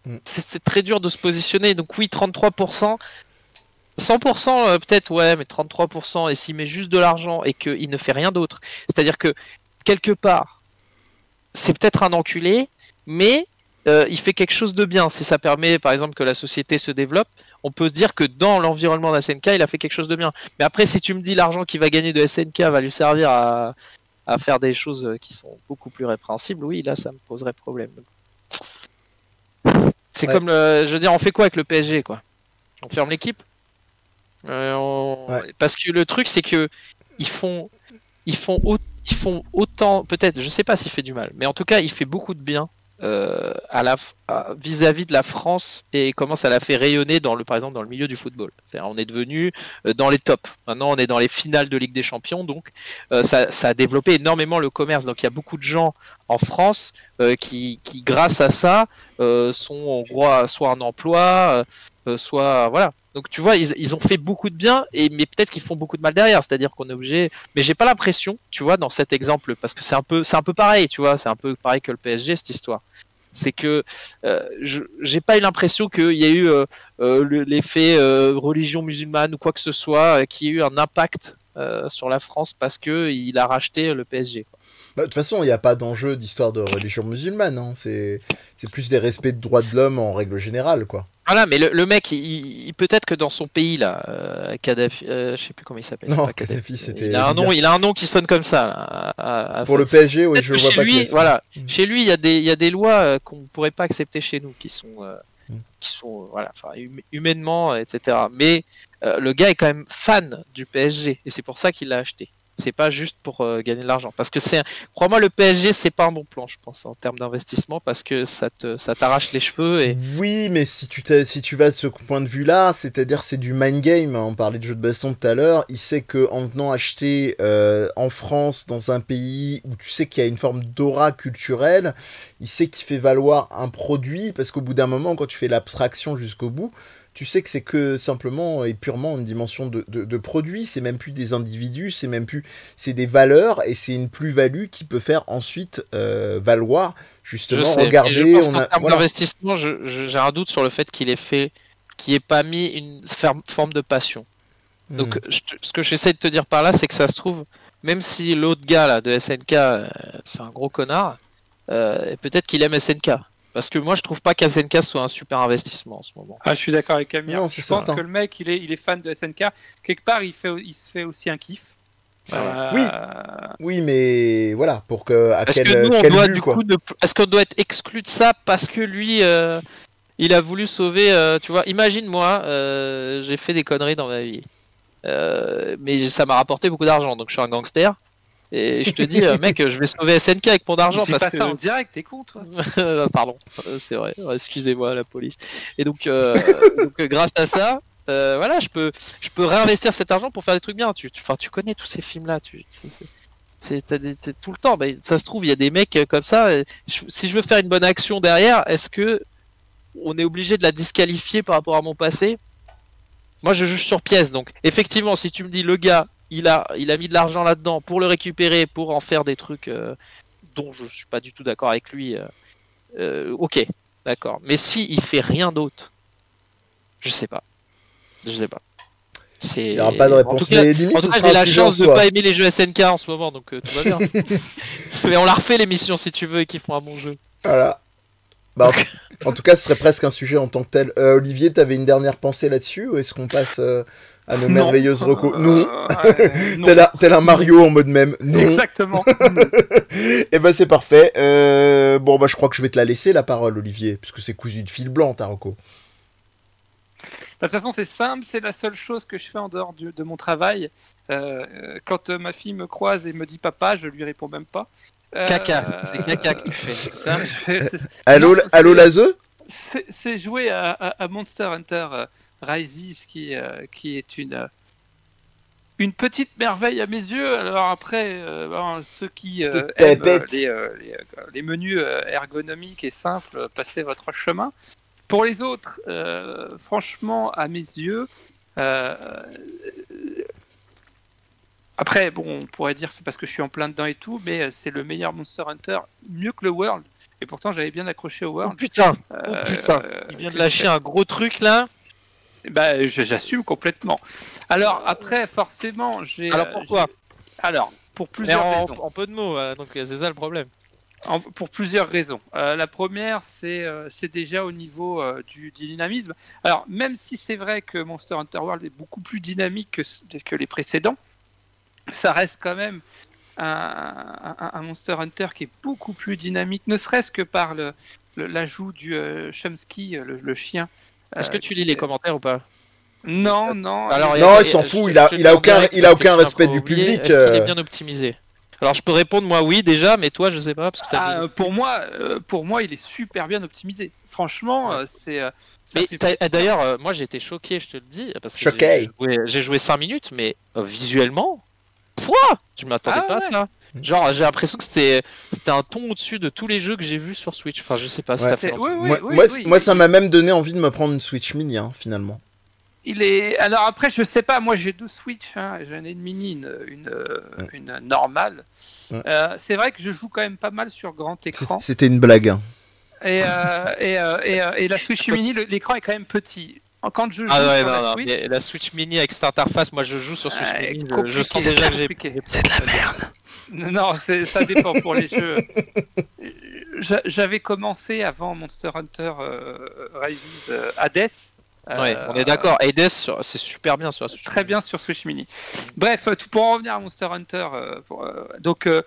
Mm.
C'est c'est très dur de se positionner. Donc oui, 33%. 100% euh, peut-être, ouais, mais 33%, et s'il met juste de l'argent et qu'il ne fait rien d'autre, c'est-à-dire que quelque part, c'est peut-être un enculé, mais euh, il fait quelque chose de bien. Si ça permet, par exemple, que la société se développe, on peut se dire que dans l'environnement de SNK, il a fait quelque chose de bien. Mais après, si tu me dis l'argent qu'il va gagner de SNK va lui servir à, à faire des choses qui sont beaucoup plus répréhensibles, oui, là, ça me poserait problème. C'est
Ouais.
comme le, je veux dire, on fait quoi avec le PSG, quoi? On ferme l'équipe? Euh, on-
Ouais.
Parce que le truc, c'est que ils font, ils font, au- ils font autant, peut-être, je sais pas s'il fait du mal, mais en tout cas, il fait beaucoup de bien euh, à la, vis-à-vis de la France et comment ça l'a fait rayonner dans le, par exemple, dans le milieu du football. C'est-à-dire, on est devenu euh, dans les tops. Maintenant, on est dans les finales de Ligue des Champions, donc euh, ça, ça a développé énormément le commerce. Donc, il y a beaucoup de gens en France euh, qui, qui, grâce à ça, sont en gros soit un emploi, euh, soit voilà. Donc tu vois, ils, ils ont fait beaucoup de bien, et mais peut-être qu'ils font beaucoup de mal derrière. C'est-à-dire qu'on est obligé. Mais j'ai pas l'impression, tu vois, dans cet exemple, parce que c'est un peu, c'est un peu pareil, tu vois, c'est un peu pareil que le PSG cette histoire. C'est que euh, j'ai pas eu l'impression qu'il y a eu euh, euh, le- l'effet euh, religion musulmane ou quoi que ce soit euh, qui ait eu un impact euh, sur la France parce que il a racheté le PSG.
Bah, de toute façon il n'y a pas d'enjeu d'histoire de religion musulmane hein. c'est plus des respects de droits de l'homme en règle générale quoi
Voilà, mais le, le mec, il, il- peut-être que dans son pays là, euh, Kadhafi, euh, je sais plus comment il s'appelle.
non
Kadhafi.
C'était
Il a un nom, il a un nom qui sonne comme ça. là, à- à- à-
pour le PSG oui je
que
vois
chez
pas
lui, voilà,
Mm.
chez lui, il y a des, il y a des lois euh, qu'on pourrait pas accepter chez nous, qui sont, euh,
Mm.
qui sont voilà, enfin, hum- humainement, etc. Mais euh, le gars est quand même fan du PSG et c'est pour ça qu'il l'a acheté. C'est pas juste pour euh, gagner de l'argent. Parce que c'est, crois-moi, le PSG c'est pas un bon plan, je pense, en termes d'investissement, parce que ça te, ça t'arrache les cheveux et
Oui, mais si tu, si tu vas de ce point de vue-là, c'est-à-dire c'est du mind game. On parlait de jeu de baston tout à l'heure. Il sait que en venant acheter euh, en France, dans un pays où tu sais qu'il y a une forme d'aura culturelle, il sait qu'il fait valoir un produit parce qu'au bout d'un moment, quand tu fais l'abstraction jusqu'au bout, tu sais que c'est que simplement et purement une dimension de, de, de produit. C'est même plus des individus, c'est même plus, c'est des valeurs et c'est une plus-value qui peut faire ensuite euh, valoir justement.
Je sais, mais
regardez,
je pense
on a
termes
voilà.
d'investissement, j'ai un doute sur le fait qu'il ait fait, qu'il ait pas mis une forme de passion. Donc,
Hmm.
je te- ce que j'essaie de te dire par là, c'est que ça se trouve, même si l'autre gars là de SNK, euh, c'est un gros connard, euh, peut-être qu'il aime SNK. Parce que moi, je trouve pas qu'SNK soit un super investissement en ce moment.
Ah, je suis d'accord avec.
Non,
je pense que le mec, il est, il est fan de SNK. Quelque part, il, fait, il se fait aussi un kiff. Euh,
Oui. Oui, mais voilà, pour que à
Est-ce
quel,
que nous, on
quel
doit
but,
du coup, ne- est-ce qu'on doit être exclu de ça parce que lui, euh, il a voulu sauver, euh, tu vois, imagine moi, euh, j'ai fait des conneries dans ma vie, Euh, mais ça m'a rapporté beaucoup d'argent, donc je suis un gangster. Et je te dis, euh, mec, je vais sauver SNK avec mon argent parce
pas
que
ça en direct, t'es con, toi.
Euh, Pardon, euh, c'est vrai. Excusez-moi, la police. Et donc, euh, donc, grâce à ça, euh, voilà, je peux, je peux réinvestir cet argent pour faire des trucs bien. Tu, tu, tu connais tous ces films-là. Tu, c'est- c'est- c'est c'est tout le temps. Ben, ça se trouve, il y a des mecs comme ça. et je- si je veux faire une bonne action derrière, est-ce que on est obligé de la disqualifier par rapport à mon passé? Moi, je juge sur pièce. Donc, effectivement, si tu me dis le gars, il a, il a mis de l'argent là-dedans pour le récupérer, pour en faire des trucs euh, dont je suis pas du tout d'accord avec lui. euh, euh, ok, d'accord. Mais si il fait rien d'autre, je sais pas. Je sais pas.
Il n'y aura pas de
En
réponse.
en tout cas, j'ai la chance de
soi.
pas aimer les jeux SNK en ce moment, donc euh, tout va bien. Mais on la refait l'émission si tu veux et qu'ils font un bon jeu.
Voilà. Bah, en, tout cas, ce serait presque un sujet en tant que tel. Euh, Olivier, t'avais une dernière pensée là-dessus ou est-ce qu'on passe euh, à nos
Non.
merveilleuses recos Non.
euh, non.
Tel, un, tel un Mario en mode même. Non.
Exactement.
Et ben c'est parfait. Euh, bon bah je crois que je vais te la laisser la parole Olivier, puisque c'est cousu de fil blanc ta reco.
De toute façon, c'est simple, c'est la seule chose que je fais en dehors du- de mon travail. Euh, euh, quand euh, ma fille me croise et me dit papa, je lui réponds même pas. Euh,
Caca, c'est caca que tu fais,
je c'est-
Allô,
Non,
allô
c'est-
Lazeux
C'est c'est jouer à, à- à Monster Hunter euh, Rises qui, euh, qui est une, euh, une petite merveille à mes yeux. Alors après, euh, bon, ceux qui euh, aiment les, les, les menus ergonomiques et simples, passez votre chemin. Pour les autres, euh, franchement, à mes yeux, euh, après, bon, on pourrait dire que c'est parce que je suis en plein dedans et tout, mais c'est le meilleur Monster Hunter, mieux que le World. Et pourtant, j'avais bien accroché au
Oh
World.
putain, oh putain,
euh,
il vient de lâcher un gros truc là.
Bah, j'assume complètement. Alors après, forcément, j'ai.
Alors pourquoi
Alors pour plusieurs
en,
raisons.
en peu de mots, euh, donc c'est ça le problème.
En- pour plusieurs raisons. Euh, la première, c'est euh, c'est déjà au niveau euh, du, du dynamisme. Alors même si c'est vrai que Monster Hunter World est beaucoup plus dynamique que, les précédents, ça reste quand même un, un- un Monster Hunter qui est beaucoup plus dynamique, ne serait-ce que par le- le- l'ajout du Chomsky, le, le chien.
Est-ce
euh,
que tu
qui
lis les commentaires ou pas
Non, non.
Alors,
Non, il s'en fout, il a- il a aucun- il a aucun
tu
respect du public,
Est-ce qu'il
euh.
est bien optimisé Alors je peux répondre moi oui déjà, mais toi je sais pas parce que t'as
Ah,
dit-
euh, pour moi, euh, pour moi, il est super bien optimisé. Franchement, euh, c'est. euh, fait
eh, d'ailleurs, euh, moi j'ai été choqué, je te le dis, parce que
Choqué.
j'ai joué, j'ai joué 5 minutes, mais euh, visuellement, pouah, je m'attendais
Ah
pas à
ouais.
ça. Genre, j'ai l'impression que c'était, c'était un ton au-dessus de tous les jeux que j'ai vus sur Switch. Enfin, je sais pas
Ouais.
ça fait.
Oui, oui,
moi,
oui,
moi,
oui,
moi, ça m'a même donné envie de me prendre une Switch Mini hein, finalement.
Il est. Alors après, je sais pas. Moi, j'ai deux Switch. Hein. J'en ai une mini, une, une,
Ouais.
une normale.
Ouais.
Euh, c'est vrai que je joue quand même pas mal sur grand écran.
C'était une blague. hein.
Et, euh, et, euh, et, euh, et la Switch mini, l'écran est quand même petit. Quand je joue
Ah ouais,
sur
non,
la
non,
Switch,
la Switch Mini avec cette interface, moi je joue sur Switch
Ouais,
Mini, je- sens déjà que j'ai.
C'est de la merde.
Non, ça dépend pour les jeux. J'a- J'avais commencé avant Monster Hunter euh, Rises euh, Hades.
Ouais,
Euh,
on est d'accord. Hades, c'est super bien sur la Switch.
Très bien sur Switch Mini. Bref, tout pour en revenir à Monster Hunter, euh, pour, euh, donc euh,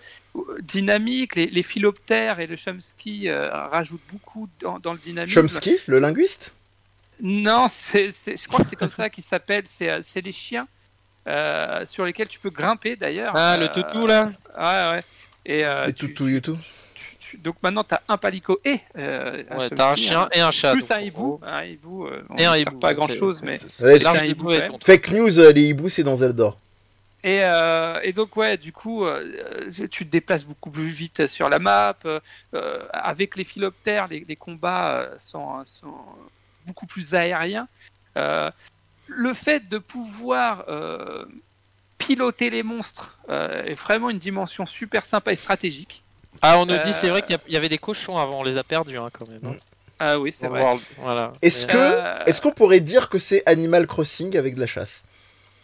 dynamique, les, les philoptères et le Chomsky euh, rajoutent beaucoup dans, dans le dynamisme.
Chomsky, le linguiste?
Non, c'est, je crois que c'est comme ça qu'il s'appelle. C'est les chiens euh, sur lesquels tu peux grimper d'ailleurs.
Ah, le
Euh,
toutou là
Ouais, ouais. Et, euh,
Et
tu-
tout, tout, YouTube.
tu- tu- donc maintenant, tu as un palico et euh,
Ouais, t'as un
hein.
chien et un chat.
Plus un hibou. Un hibou, euh, on
Et un hibou,
pas à grand chose, mais.
C'est
un hibou,
Fake news, euh, les hiboux, c'est dans Zelda.
Et, euh, et donc ouais, du coup, euh, tu te déplaces beaucoup plus vite sur la map. euh, euh, avec les philoptères, les, les combats euh, sont, sont beaucoup plus aériens. Euh, le fait de pouvoir euh, piloter les monstres euh, est vraiment une dimension super sympa et stratégique.
Ah, on nous
Euh,
dit, c'est vrai qu'il y avait des cochons avant, on les a perdus hein, quand même. hein.
Ah oui, c'est vrai.
Voilà.
Est-ce
Mais-
que,
Euh,
est-ce qu'on pourrait dire que c'est Animal Crossing avec de la chasse?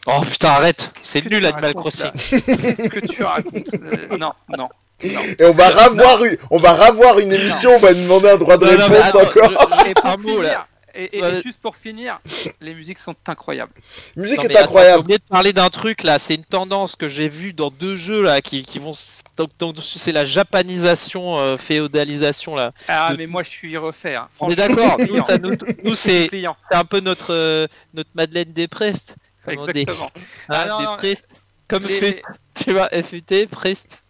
Oh putain, arrête C'est nul Animal Crossing.
Qu'est-ce que tu racontes Euh, Non, non. non.
Et on va ravoir une, on va ravoir une émission, on va demander un droit de
Non, non, mais
réponse encore.
je-
Et pour
un mot, là.
Et, juste pour finir, les musiques sont incroyables.
La musique
Non,
est
attends, J'ai
incroyable.
oublié de parler d'un truc là, c'est une tendance que j'ai vue dans deux jeux là qui, qui vont. Donc, donc, c'est la japanisation, euh, féodalisation là.
Ah,
De-
mais moi je suis refait. hein.
On est d'accord, nous, nous- nous, c'est un peu notre, euh, notre Madeleine des Prestes. comme on dit.
Exactement.
Hein,
Ah, non,
des
non,
Prestes. Comme
Les-
FUT, tu vois, FUT, Prest.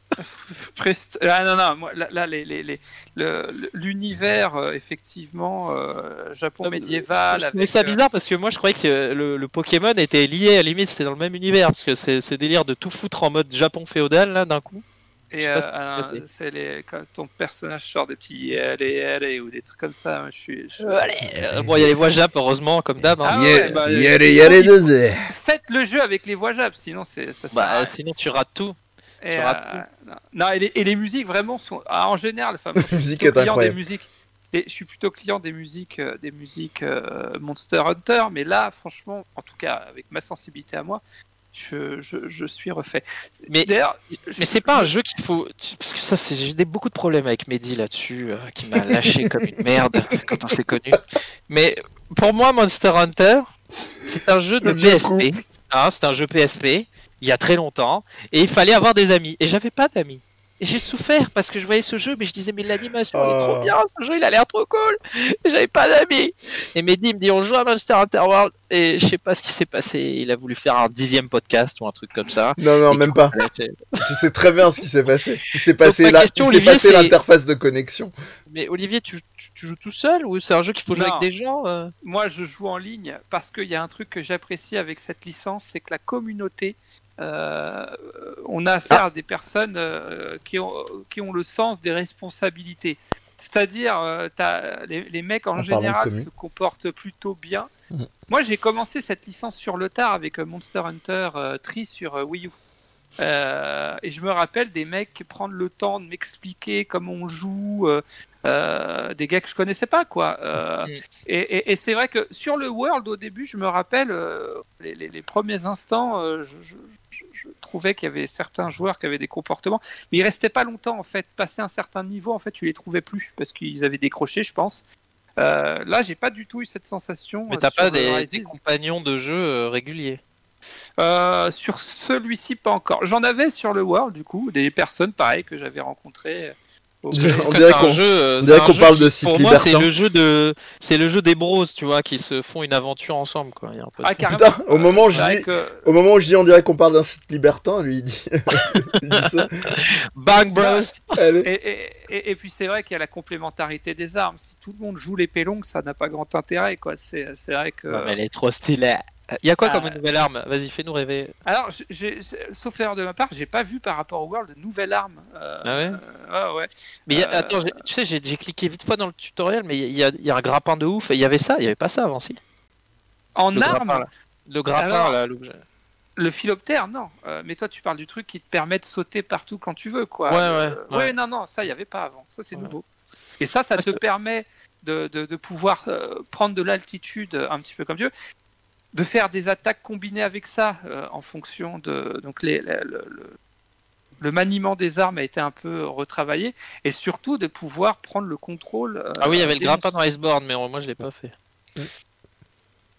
Prest- Ah non, non, moi, là, là, les, les, les- le- le- l'univers, euh, effectivement, euh, Japon médiéval.
Je trouvais
avec,
ça
euh,
bizarre parce que moi je croyais que le, le Pokémon était lié, à la limite c'était dans le même univers. Parce que c'est ce délire de tout foutre en mode Japon féodal là d'un coup. Je
Et euh, euh,
c'est-
c'est les, quand ton personnage sort des petits allez, allez, ou des trucs comme ça, moi, je suis. je-
Euh, bon, il y a les voix Jap heureusement, comme d'hab. hein.
Ah ouais, bah, euh. Faites le jeu avec les voix Jap, sinon c'est ça. sert à
Bah, sinon tu rates tout.
Et, euh, non, et, les, et les musiques vraiment sont ah, en général. Enfin,
La musique est
des musiques. Et je suis plutôt client des musiques, euh, des musiques euh, Monster Hunter, mais là, franchement, en tout cas avec ma sensibilité à moi, je, je, je suis refait.
Mais-
d'ailleurs,
Mais c'est pas un jeu qu'il faut. Parce que ça, c'est- j'ai des- beaucoup de problèmes avec Mehdi là-dessus, euh, qui m'a lâché comme une merde quand on s'est connus. Mais pour moi, Monster Hunter, c'est un jeu de
Le
PSP. Hein, c'est un jeu PSP, il y a très longtemps, et il fallait avoir des amis. Et j'avais pas d'amis. Et j'ai souffert parce que je voyais ce jeu, mais je disais, mais l'animation elle est
Oh.
trop bien, ce jeu il a l'air trop cool. Et j'avais pas d'amis. Et Mehdi me dit, on joue à Monster Hunter World. Et je sais pas ce qui s'est passé. Il a voulu faire un dixième podcast ou un truc comme ça.
Non, non,
Et
même pas. Tu sais très bien ce qui s'est passé. Il s'est passé l'interface de connexion.
Mais Olivier, tu, tu- tu joues tout seul ou c'est un jeu qu'il faut jouer
Non.
avec des gens euh
moi, je joue en ligne parce qu'il y a un truc que j'apprécie avec cette licence, c'est que la communauté, euh, on a affaire à des personnes euh, qui, ont, qui ont le sens des responsabilités. C'est-à-dire, euh, les, les mecs en
de
général se comportent plutôt bien.
Mhm.
Moi, j'ai commencé cette licence sur le tard avec Monster Hunter euh, Tree sur euh, Wii U. Euh, et je me rappelle des mecs prendre le temps de m'expliquer comment on joue, euh, euh, des gars que je connaissais pas, quoi. Euh,
Mm.
et et- et c'est vrai que sur le World, au début, je me rappelle, euh, les, les- les premiers instants, euh, je, je- je- je trouvais qu'il y avait certains joueurs qui avaient des comportements, mais ils restaient pas longtemps, en fait. Passé un certain niveau, en fait, tu les trouvais plus, parce qu'ils avaient décroché, je pense. Euh, là, j'ai pas du tout eu cette sensation.
Mais t'as pas des, des compagnons de jeu réguliers?
Euh, sur celui-ci, pas encore. J'en avais sur le World, du coup, des personnes pareilles que j'avais rencontrées.
On dirait qu'on-
euh,
parle
qui,
de site
Pour moi, c'est
libertin.
le jeu de, c'est le jeu des bros, tu vois, qui se font une aventure ensemble, quoi. Il y a un peu
Ah.
Putain, au moment où je dis-
que-
Au moment où je dis on dirait qu'on parle d'un site libertin, lui il dit, il dit ça.
Bang Bros.
Allez.
Et, et- et- et puis c'est vrai qu'il y a la complémentarité des armes. Si tout le monde joue l'épée longue, ça n'a pas grand intérêt. quoi. C'est c'est vrai que.
Non, mais elle est trop stylée. Il y a quoi
Ah.
comme une nouvelle arme? Vas-y, fais-nous rêver.
Alors, j'ai- sauf erreur de ma part, j'ai pas vu par rapport au World de nouvelle arme. Euh,
Ah ouais?
euh, ouais.
Mais a-
Euh,
attends, tu sais, j'ai cliqué vite fois dans le tutoriel, mais il y, a- il y a un grappin de ouf. Il y avait ça, il y avait pas ça avant, si.
En
Le
arme,
grappin. Le grappin,
Alors-
là, l'objet.
le philoptère, non. Euh, mais toi, tu parles du truc qui te permet de sauter partout quand tu veux, quoi.
Ouais,
Euh,
ouais, ouais.
non, non, ça, il y avait pas avant. Ça, c'est
Ouais.
nouveau. Et ça, ça
Ouais,
te permet de, de- de pouvoir euh, prendre de l'altitude euh, un petit peu comme Dieu, de faire des attaques combinées avec ça euh, en fonction de. Donc, les, les- le, le- le maniement des armes a été un peu retravaillé et surtout de pouvoir prendre le contrôle. euh,
Ah oui, il y avait le grappin dans Iceborne, mais moi je l'ai pas fait.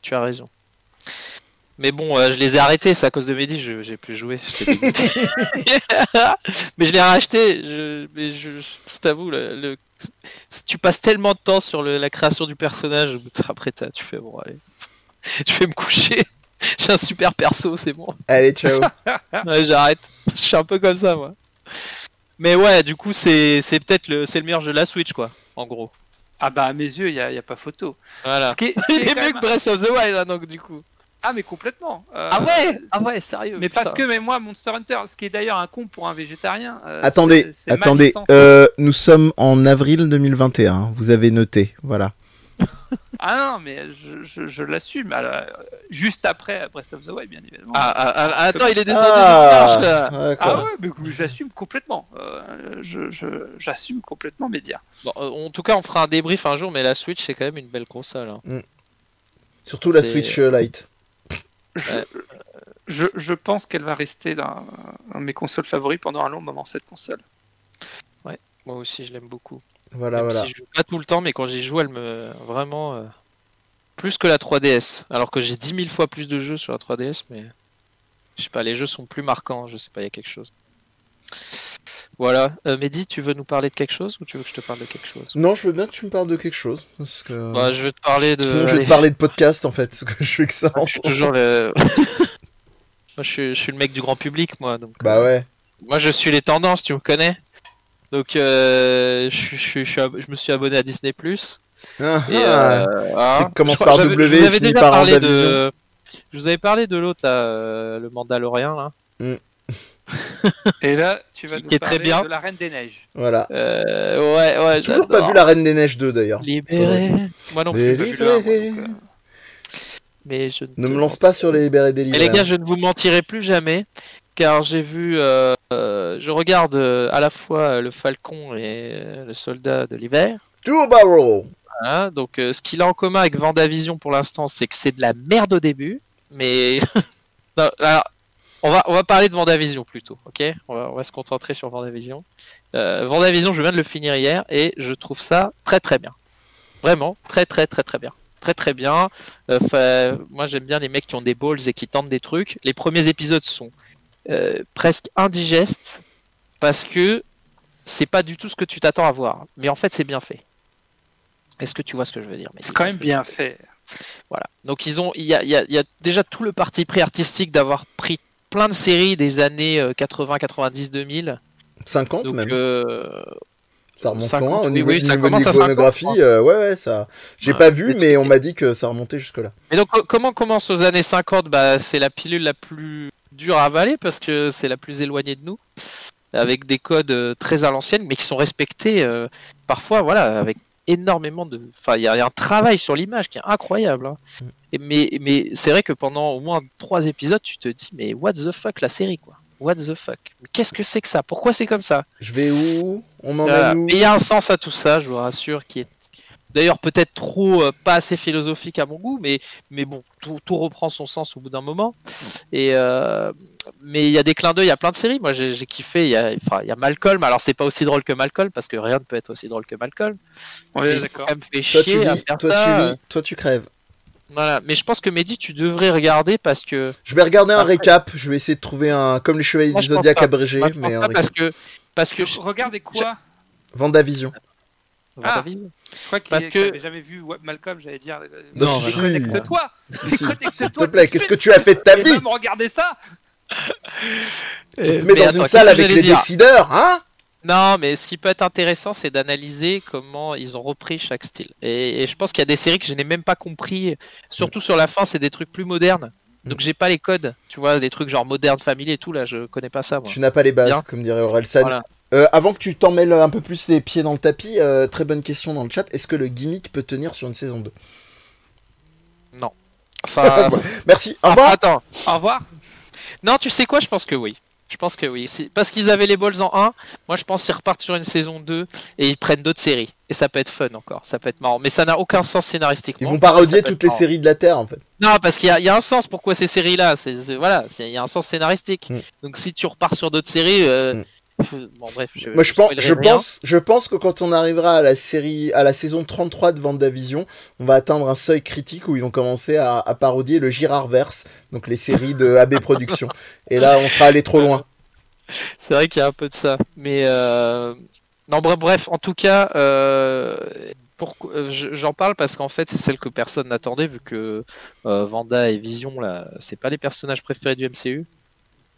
Tu as raison. Mais bon, euh, je les ai arrêtés, c'est à cause de Mehdi, je j'ai plus joué. mais je l'ai racheté. Je, mais je, je t'avoue, le, le- tu passes tellement de temps sur le- la création du personnage, après t'as- tu fais bon, allez, je vais me coucher. J'ai un super perso, c'est bon.
Allez, ciao.
Ouais, j'arrête. Je suis un peu comme ça, moi. Mais ouais, du coup, c'est c'est peut-être le, c'est le meilleur jeu de la Switch, quoi, en gros.
Ah bah à mes yeux, il n'y a, y a pas photo.
Voilà.
Ce qui est- ce qui
Il
est
est
quand
mieux
même-
que Breath of the Wild, là, donc, du coup.
Ah mais complètement. Euh,
Ah ouais
c'est-
Ah ouais, sérieux.
Mais
putain.
parce que mais moi Monster Hunter, ce qui est d'ailleurs un con pour un végétarien. euh,
attendez,
c'est- c'est ma
attendez. euh, nous sommes en avril 2021. Vous avez noté, voilà.
Ah non, mais je, je, je l'assume. Alors, Juste après Breath of the Wild, bien évidemment.
Ah, ah, ah, attends, il est descendu
Ah,
marche.
Ah ouais, mais j'assume complètement. Euh, je, je- j'assume complètement Média.
Bon, euh, en tout cas, on fera un débrief un jour, mais la Switch, c'est quand même une belle console. hein.
Surtout la Switch euh, Lite.
Je,
Ouais.
je, je pense qu'elle va rester dans, dans mes consoles favoris pendant un long moment, cette console.
Moi aussi, je l'aime beaucoup.
Voilà,
Même
voilà.
si je joue pas tout le temps, mais quand j'y joue, elle me. Vraiment. euh, Plus que la 3DS. Alors que j'ai 10 000 fois plus de jeux sur la 3DS, mais. Je sais pas, les jeux sont plus marquants, je sais pas, il y a quelque chose. Voilà. Euh, Mehdi, tu veux nous parler de quelque chose ou tu veux que je te parle de quelque chose?
Non, je veux bien que tu me parles de quelque chose. Parce que...
Bah, Je vais te parler de.
Sinon, je vais te parler de podcast en fait. Parce que je fais que ça. en
Je suis toujours le. moi, je suis, je suis le mec du grand public, moi. Donc,
Bah ouais.
Moi, je suis les tendances, tu me connais? Donc, euh, je, je, je, me suis abonné à Disney Plus.
Ah,
Et,
ah.
euh, hein.
Commence par W,
je vous avais
finit
déjà
par
parlé de. Je vous avais parlé de l'autre là, euh, le Mandalorien là.
Et là, tu vas
Qui-
nous
qui est très
parler
bien.
de la Reine des Neiges.
Voilà.
Euh, ouais, ouais.
Toujours pas vu la Reine des Neiges 2 d'ailleurs.
Libéré. Moi non plus.
Donc, euh,
Mais je
Ne
te
me lance pas sur les Libérés
Et
délivrés.
les gars, je ne vous mentirai plus jamais, car j'ai vu, euh, euh, je regarde euh, à la fois euh, le Falcon et le Soldat de l'hiver.
Two Barrel.
Voilà, donc ce qu'il a en commun avec Vendavision pour l'instant, c'est que c'est de la merde au début, mais Non, alors, on va on va parler de Vendavision plutôt, ok? On va, on va se concentrer sur Vendavision. Vendavision, je viens de le finir hier et je trouve ça très très bien, vraiment très très très très bien, très très bien. Euh, moi j'aime bien les mecs qui ont des balls et qui tentent des trucs. Les premiers épisodes sont euh, presque indigestes parce que c'est pas du tout ce que tu t'attends à voir, mais en fait c'est bien fait. Est-ce que tu vois ce que je veux dire? Mais
C'est quand même bien fait.
Voilà. Donc ils ont, il y a, il y y a déjà tout le parti pris artistique d'avoir pris plein de séries des années euh, 80, 90, 2000.
50
Donc
même.
euh,
ça remonte
50,
loin au
oui,
niveau,
oui, ça
niveau de
commence à 50,
l'iconographie.
je
euh, ouais, ouais, ça. J'ai
Ouais.
pas vu, mais on m'a dit que ça remontait jusque-là.
Mais donc co- comment commence aux années 50 Bah c'est la pilule la plus dure à avaler parce que c'est la plus éloignée de nous, avec des codes euh, très à l'ancienne, mais qui sont respectés euh, parfois, voilà, avec énormément de. Enfin, il y, a il y a un travail sur l'image qui est incroyable. hein.
Mm.
Et, mais mais c'est vrai que pendant au moins trois épisodes, tu te dis mais what the fuck la série quoi What the fuck Qu'est-ce que c'est que ça? Pourquoi c'est comme ça?
Je vais où? On m'emmène
Voilà.
où?
Mais il y a un sens à tout ça, je vous rassure, qui est d'ailleurs peut-être trop euh, pas assez philosophique à mon goût, mais mais bon, tout, tout reprend son sens au bout d'un moment. Et euh, mais il y a des clins d'œil, il y a plein de séries. Moi, j'ai kiffé. Il y a, enfin, il y a Malcolm. Alors, c'est pas aussi drôle que Malcolm parce que rien ne peut être aussi drôle que Malcolm. Ont
d'accord.
Toi, tu
à faire
toi,
ça.
tu vis, toi, tu crèves.
Voilà. Mais je pense que Mehdi, tu devrais regarder parce que
Je vais regarder un
Après-
récap. Je vais essayer de trouver un. Comme les Chevaliers du Zodiac abrégé, mais un
parce que parce que
Regardez quoi?
Vendavision.
Vendavision.
Je crois qu'il
Parce
qu'il
que-
jamais vu ouais, Malcolm, j'allais dire. euh,
Non,
si.
Déconnecte-toi
Si, S'il te plaît, qu'est-ce que tu as fait de ta vie
même regarder ça
Tu te mets dans
attends,
une salle avec les
dire
décideurs, hein
Non, mais ce qui peut être intéressant, c'est d'analyser comment ils ont repris chaque style. Et, et je pense qu'il y a des séries que je n'ai même pas compris. Surtout sur la fin, c'est des trucs plus modernes. Donc j'ai pas les codes. Tu vois, des trucs genre Modern Family et tout, là, je connais pas ça, moi.
Tu n'as pas les bases,
Bien.
comme dirait Orelsan.
Voilà.
Euh, avant que tu t'en mêles un peu plus les pieds dans le tapis, euh, très bonne question dans le chat. Est-ce que le gimmick peut tenir sur une saison 2
Enfin,
Merci, au
enfin,
revoir
attends.
Au revoir
Non, tu sais quoi? Je pense que oui. Je pense que oui. Parce qu'ils avaient les balls en 1, moi je pense qu'ils repartent sur une saison 2 et ils prennent d'autres séries. Et ça peut être fun encore, ça peut être marrant. Mais ça n'a aucun sens
Ils
scénaristiquement.
vont parodier toutes les
marrant.
séries de la Terre, en fait.
Non, parce qu'il y, a- il y a un sens pourquoi ces séries-là. Voilà, il y a un sens scénaristique.
Mm.
Donc si tu repars sur d'autres séries, euh,
Mm.
Bon, bref, je,
Moi, je pense, je pense, je pense que quand on arrivera à la série, à la saison 33 de Vendavision, on va atteindre un seuil critique où ils vont commencer à, à parodier le Girardverse, donc les séries de AB Productions. Et là, on sera allé trop loin.
C'est vrai qu'il y a un peu de ça. Mais euh, non, bref, bref, en tout cas, euh, euh, je- j'en parle parce qu'en fait, c'est celle que personne n'attendait vu que euh, Vanda et Vision là, c'est pas les personnages préférés du MCU.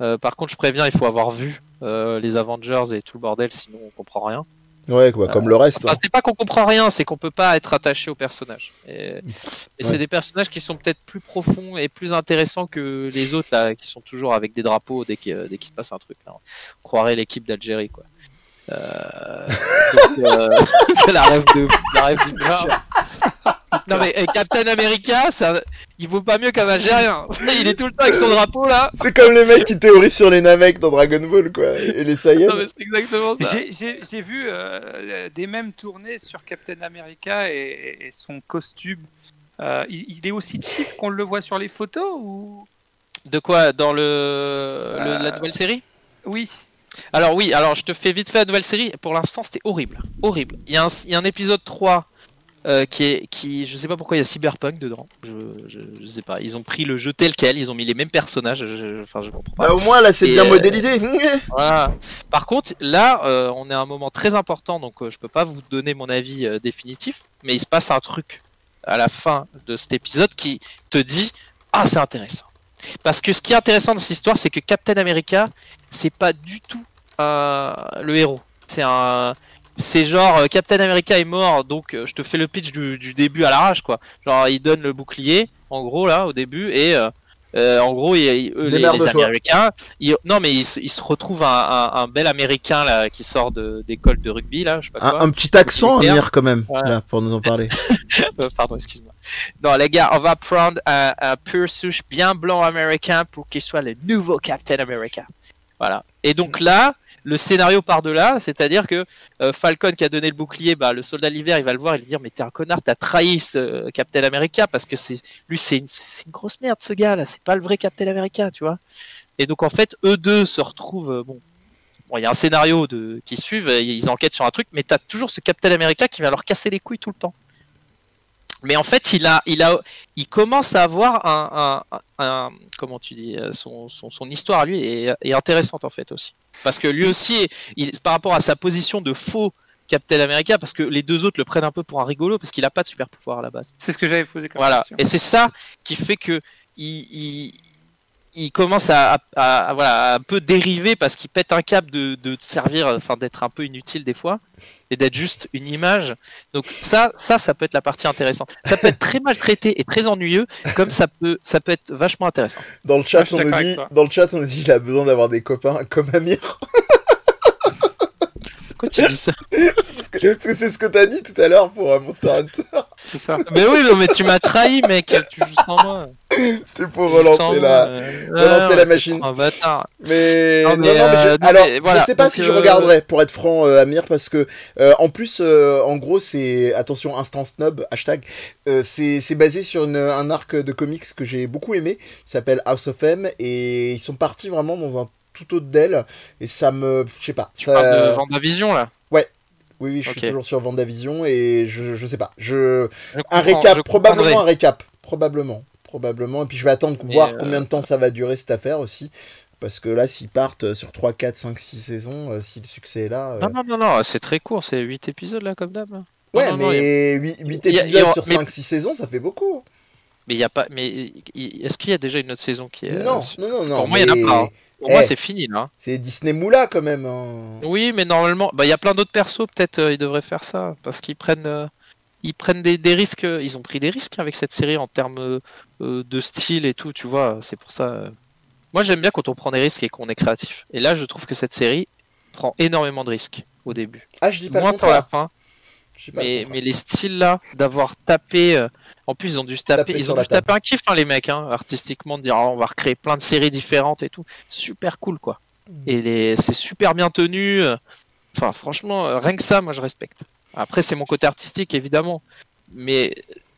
Euh, par contre, je préviens, il faut avoir vu les Avengers et tout le bordel, sinon on comprend rien.
Ouais, quoi, comme le reste.
Enfin, c'est pas qu'on comprend rien, c'est qu'on peut pas être attaché aux personnages. Et, et c'est des personnages qui sont peut-être plus profonds et plus intéressants que les autres là, qui sont toujours avec des drapeaux dès qu'il dès qu'il se passe un truc. là. On croirait l'équipe d'Algérie quoi. Euh, donc, euh, c'est la rêve de la rêve du. Non mais eh, Captain America, ça, il vaut pas mieux qu'un Algérien. Il est tout le temps avec son drapeau là.
C'est comme les mecs qui théorisent sur les Namek dans Dragon Ball, quoi, et les Saiyans.
Non mais c'est exactement ça.
J'ai- J'ai j'ai vu euh, des mêmes tournées sur Captain America et, et son costume. Euh, il, il est aussi cheap qu'on le voit sur les photos ou?
De quoi? Dans le, le- la
Euh,
nouvelle série?
Oui.
Alors oui, alors je te fais vite fait la nouvelle série. Pour l'instant, c'était horrible. Horrible. Il y, a un, il y a un épisode 3 euh, qui est... Qui, je sais pas pourquoi il y a Cyberpunk dedans. Je, je, je sais pas. Ils ont pris le jeu tel quel, ils ont mis les mêmes personnages. je- enfin, je comprends pas.
Bah, au moins, là, c'est bien
euh,
modélisé.
Voilà. Par contre, là, euh, on est à un moment très important, donc je peux pas vous donner mon avis définitif, mais il se passe un truc à la fin de cet épisode qui te dit Ah, c'est intéressant. Parce que ce qui est intéressant dans cette histoire, c'est que Captain America, c'est pas du tout le héros. C'est un. C'est genre euh, Captain America est mort, donc euh, je te fais le pitch du, du début à l'arrache quoi. Genre il donne le bouclier, en gros là au début, et euh, en gros il- il- eux, les. Américains, ils- non mais il, se- il se retrouve un, un- un bel Américain là qui sort de- d'école de rugby là, je sais pas
Un,
quoi.
un petit accent,
Militaire.
Amir, quand même,
Voilà.
là, pour nous en parler.
Pardon, excuse-moi. Non, les gars, on va prendre un, un pur souche bien blanc américain pour qu'il soit le nouveau Captain America. Voilà. Et donc là, le scénario part de là, c'est-à-dire que euh, Falcon qui a donné le bouclier, bah, le soldat l'hiver, il va le voir et lui dire Mais t'es un connard, t'as trahi ce euh, Captain America parce que c'est lui, c'est une, grosse merde ce gars là, c'est pas le vrai Captain America, tu vois. Et donc en fait, eux deux se retrouvent. euh, bon, il y a un scénario de... qui suivent, ils enquêtent sur un truc, mais t'as toujours ce Captain America qui va leur casser les couilles tout le temps. Mais en fait, il a, il a, il commence à avoir un, un, un- comment tu dis, euh, son, son, son histoire à lui est, est intéressante en fait aussi, parce que lui aussi, il, par rapport à sa position de faux Captain America, parce que les deux autres le prennent un peu pour un rigolo, parce qu'il a pas de super pouvoir à la base.
C'est ce que j'avais posé comme
Voilà.
question.
Et c'est ça qui fait que il, il, il commence à, à- à- voilà, à un peu dériver parce qu'il pète un câble de, de servir, enfin d'être un peu inutile des fois et d'être juste une image. Donc ça, ça, ça peut être la partie intéressante. Ça peut être très maltraité et très ennuyeux, comme ça peut, ça peut être vachement intéressant.
Dans le chat,
suis
on nous dit, dans le chat, on nous dit, il a besoin d'avoir des copains comme Amir.
Pourquoi tu dis ça
Parce que c'est ce que t'as dit tout à l'heure pour euh, Monster Hunter.
C'est ça.
Mais oui, non, mais tu m'as trahi, mec. Tu joues sans moi.
C'était pour relancer la,
euh,
relancer
ouais,
la
ouais,
machine.
Un bâtard.
Mais
Non,
non,
mais,
non, mais je...
euh,
alors
mais voilà,
je sais pas
donc,
si je
euh,
regarderai pour être franc euh, Amir parce que euh, en plus euh, en gros c'est attention instant snob hashtag euh, c'est basé sur une- un arc de comics que j'ai beaucoup aimé qui s'appelle House of M et ils sont partis vraiment dans un tout autre d'elle et ça me je sais pas
Tu
ça
parles de Vendavision là?
oui oui je suis
Ok.
toujours sur Vendavision et je je sais pas je
Je
un récap
je
probablement un récap probablement probablement et puis je vais attendre
Mais,
voir
euh,
combien de temps ça va durer cette affaire aussi parce que là s'ils partent sur 3 4 5 6 saisons euh, si le succès est là euh,
Non, non, non, non, c'est très court, c'est 8 épisodes là, comme d'hab. Non,
Ouais,
non, non,
mais 8,
a- il y
épisodes
a-
sur
mais-
5-6 saisons, ça fait beaucoup.
Mais il y a pas. Mais est-ce qu'il y a déjà une autre saison qui est.
non,
euh,
non, non, non.
Pour moi, il y en a
mais
pas, hein. Pour
Eh.
moi, c'est fini là.
C'est Disney Moula quand même. hein.
Oui, mais normalement, bah, il y a plein d'autres persos, peut-être euh, ils devraient faire ça. Parce qu'ils prennent. euh, Ils prennent des, des risques, euh, ils ont pris des risques avec cette série en termes euh, de style et tout, tu vois, c'est pour ça. Moi j'aime bien quand on prend des risques et qu'on est créatif. Et là je trouve que cette série prend énormément de risques au début.
Ah, je dis pas
Moins
le
la fin,
pas
mais, les styles là, d'avoir tapé. euh, En plus, ils ont dû se taper,
Taper
ils ont dû taper un kiff, hein, les mecs, hein, artistiquement, de dire Ah, on va recréer plein de séries différentes et tout. Super cool, quoi.
Mm.
Et les... c'est super bien tenu. euh, Enfin, franchement, euh, rien que ça, moi, je respecte. Après, c'est mon côté artistique, évidemment. Mais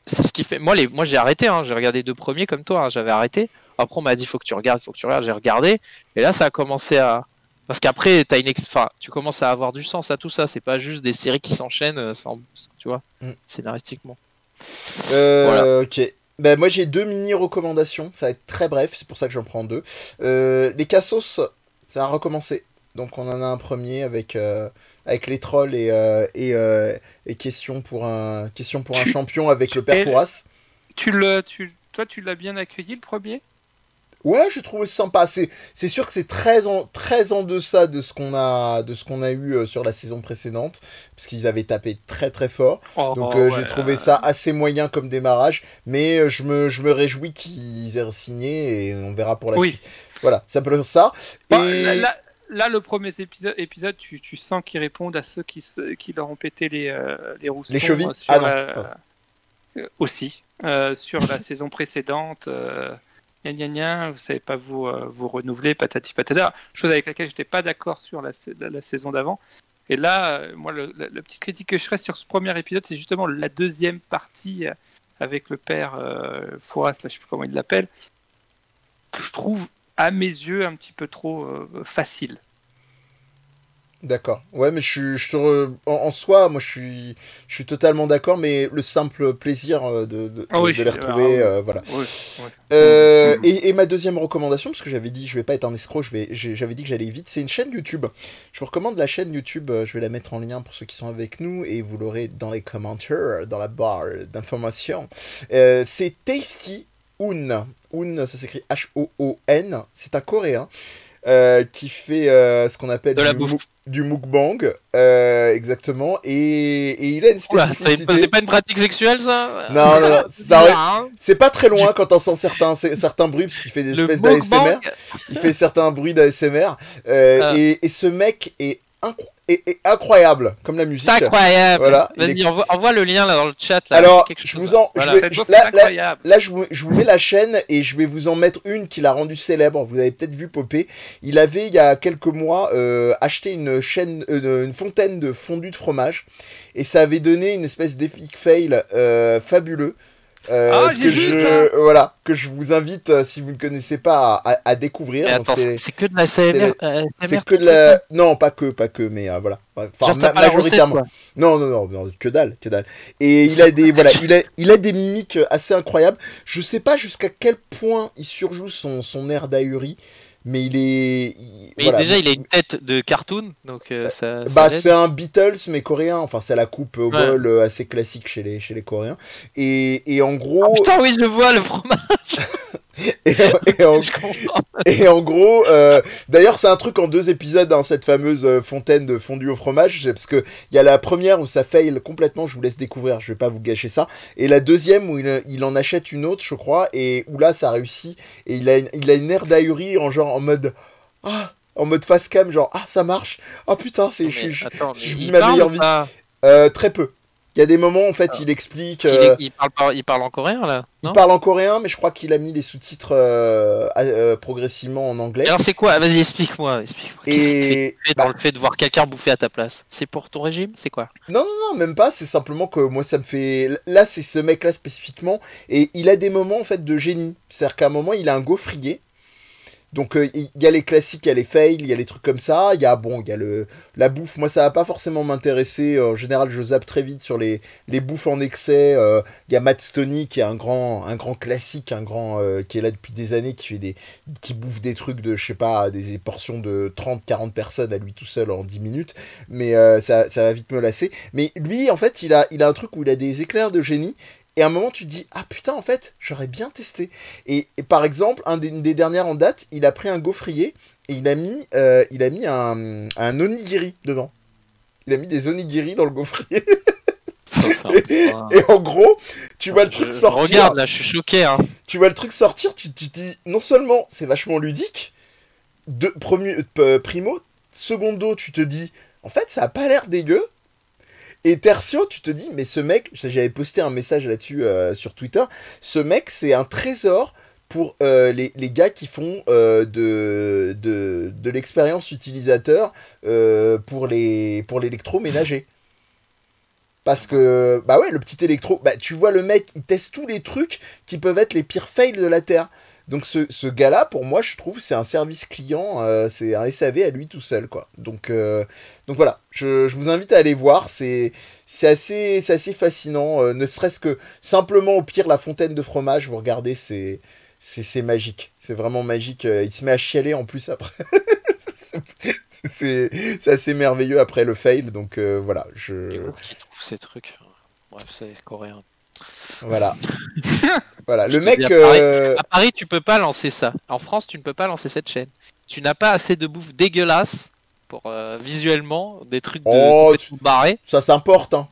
c'est ce qui fait. Moi, les... moi j'ai arrêté, hein, j'ai regardé deux premiers comme toi, j'avais arrêté. Après, on m'a dit faut que tu regardes, faut que tu regardes. J'ai regardé. Et là, ça a commencé à, Parce qu'après, t'as une ex... enfin, tu commences à avoir du sens à tout ça. C'est pas juste des séries qui s'enchaînent euh, sans, tu vois,
Mm.
scénaristiquement.
Euh, Ok. Ben, moi j'ai deux mini recommandations, ça va être très bref, c'est pour ça que j'en prends deux. Euh, les Cassos, ça a recommencé. Donc on en a un premier avec, euh, avec les trolls et, euh, et, euh, et question pour un, question pour un champion avec le père Fouras.
Tu le, tu, toi, tu l'as bien accueilli le premier?
Ouais, j'ai trouvé sympa. C'est, c'est sûr que c'est très en, très en deçà de ce qu'on a, de ce qu'on a eu euh, sur la saison précédente, parce qu'ils avaient tapé très très fort.
Oh,
Donc euh,
ouais,
j'ai trouvé ça assez moyen comme démarrage, mais euh, je me, je me réjouis qu'ils aient signé et on verra pour la
Oui.
suite. Voilà, ça peut être ça. Et...
là, le premier épisode, épisode tu, tu sens qu'ils répondent à ceux qui, qui leur ont pété les, euh, les roussons.
Les chevilles
euh, sur
Ah
la- euh, aussi. sur la saison précédente. Gna gna gna, vous savez pas vous, euh, vous renouveler, patati patata. Chose avec laquelle j'étais pas d'accord sur la, sa- la- la saison d'avant. Et là, euh, moi, le- la, petite critique que je ferais sur ce premier épisode, c'est justement la deuxième partie euh, avec le père Fouras, là, je sais plus comment il l'appelle, que je trouve à mes yeux un petit peu trop facile.
D'accord. Ouais, mais je, te re- en, en soi, moi je suis, je suis totalement d'accord, mais le simple plaisir euh, de, de,
Ah oui,
de les
je-
retrouver,
ah,
euh, voilà. Euh, et, et ma deuxième recommandation, parce que j'avais dit, je vais pas être un escroc, je vais, j'ai- j'avais dit que j'allais vite, c'est une chaîne YouTube. Je vous recommande la chaîne YouTube, je vais la mettre en lien pour ceux qui sont avec nous, et vous l'aurez dans les commentaires, dans la barre d'information. Euh, c'est Tasty Un. Un, ça s'écrit H-O-O-N. C'est un coréen. euh, qui fait euh, ce qu'on appelle
De la bouffe.
Du mukbang, euh, exactement, et, et il a une spécificité.
c'est pas une pratique sexuelle ça
Non, non, non, ça
Hein
c'est pas très loin quand on sent certains, certains bruits, parce qu'il fait des espèces d'ASMR. Il fait certains bruits d'ASMR. euh,
Ah.
et, et ce mec est, incro- est- est incroyable, comme la musique.
c'est incroyable.
Voilà, il
Vas-y,
est-
envoie, envoie le lien là dans le chat. Là,
Alors,
quelque
je
chose,
vous en- je vais- là- je vous, je vous mets la chaîne et je vais vous en mettre une qu'il a rendue célèbre. Vous avez peut-être vu popper. Il avait, il y a quelques mois, euh, acheté une chaîne, euh, une fontaine de fondu de fromage. Et ça avait donné une espèce d'epic fail euh, fabuleux. Euh,
Ah,
que
vu
je,
ça.
Voilà, que je vous invite, euh, si vous ne connaissez pas, à, découvrir.
Mais
Donc,
attends,
c'est-
que de la CMR. euh,
c'est
ASMR,
que de la... Non, pas que, pas que, mais euh, voilà. Enfin, ma-
recette,
majoritairement. Non, non, non, non, que dalle, que dalle. Et il a des, voilà, il a, il a des mimiques assez incroyables. Je sais pas jusqu'à quel point il surjoue son, son air d'ahuri, mais il est. il-
Mais
voilà.
déjà, il a une tête de cartoon, donc euh, ça. ça
Bah, c'est un Beatles, mais coréen. Enfin, c'est la coupe au
Ouais.
bol euh, assez classique chez les, chez les Coréens. Et, et en
Ah,
gros.
putain, oui, je vois le fromage.
et, et en. Et gros, euh, d'ailleurs, c'est un truc en deux épisodes dans cette fameuse euh, fontaine de fondu au fromage, c'est parce que il y a la première où ça fail complètement, je vous laisse découvrir, je vais pas vous gâcher ça, et la deuxième où il, il en achète une autre, je crois, et où là ça réussit, et il a une, il a une aire d'ahurie en genre en mode ah, en mode face cam, genre ah ça marche, ah putain c'est, je, je- vis ma meilleure vie. euh, très peu. Il y a des moments en fait, il explique.
il,
euh,
est- il parle pas- il parle en coréen là
il parle en coréen, mais je crois qu'il a mis les sous-titres euh, euh, progressivement en anglais.
Alors c'est quoi? Vas-y, explique-moi. Fait
Et bah,
dans le fait de voir quelqu'un bouffer à ta place? C'est pour ton régime? C'est quoi?
Non, non, non, même pas. C'est simplement que moi, ça me fait. Là, c'est ce mec-là spécifiquement. Et il a des moments, en fait, de génie. C'est-à-dire qu'à un moment, il a un gaufrier. Donc, euh, il y a les classiques, il y a les fails, il y a les trucs comme ça. Il y a, bon, il y a le... la bouffe. Moi, ça va pas forcément m'intéresser. En général, je zappe très vite sur les, bouffes en excès. Euh, Il y a Matt Stoney, qui est un grand, un grand classique, un grand. euh, qui est là depuis des années, qui fait des. qui bouffe des trucs de, je sais pas, des portions de 30-40 personnes à lui tout seul en 10 minutes. Mais euh, ça, ça va vite me lasser. Mais lui, en fait, il a, il a un truc où il a des éclairs de génie. Et à un moment, tu te dis, ah putain, en fait, j'aurais bien testé. Et, et par exemple, un des, une des dernières en date, il a pris un gaufrier et il a mis, euh, il a mis un, un onigiri dedans. Il a mis des onigiri dans le gaufrier. Et en gros, tu vois le truc
je
sortir.
Regarde là, je suis choqué. Hein.
Tu vois le truc sortir, tu te dis, non seulement c'est vachement ludique, de, premier, euh, primo, secondo, tu te dis, en fait, ça a pas l'air dégueu. Et tertio, tu te dis, mais ce mec, j'avais posté un message là-dessus euh, sur Twitter, ce mec, c'est un trésor pour euh, les, gars qui font euh, de, l'expérience utilisateur pour pour l'électroménager. Parce que, bah ouais, le petit électro, bah tu vois le mec, il teste tous les trucs qui peuvent être les pires fails de la Terre. Donc ce, ce gars-là, pour moi, je trouve, c'est un service client, euh, c'est un SAV à lui tout seul, quoi. Donc, euh, donc voilà, je, je vous invite à aller voir, c'est assez, assez fascinant, euh, ne serait-ce que simplement au pire la fontaine de fromage, vous regardez, c'est magique, c'est vraiment magique. Il se met à chialer en plus après. C'est- assez merveilleux après le fail, donc voilà, je
où trouve ces trucs? Bref, c'est coréen.
Voilà, voilà. Le mec,
dis, à Paris-
euh,
À Paris, tu peux pas lancer ça. En France, tu ne peux pas lancer cette chaîne. Tu n'as pas assez de bouffe dégueulasse pour euh, visuellement des trucs de
Oh,
complètement barrés.
ça s'importe, hein.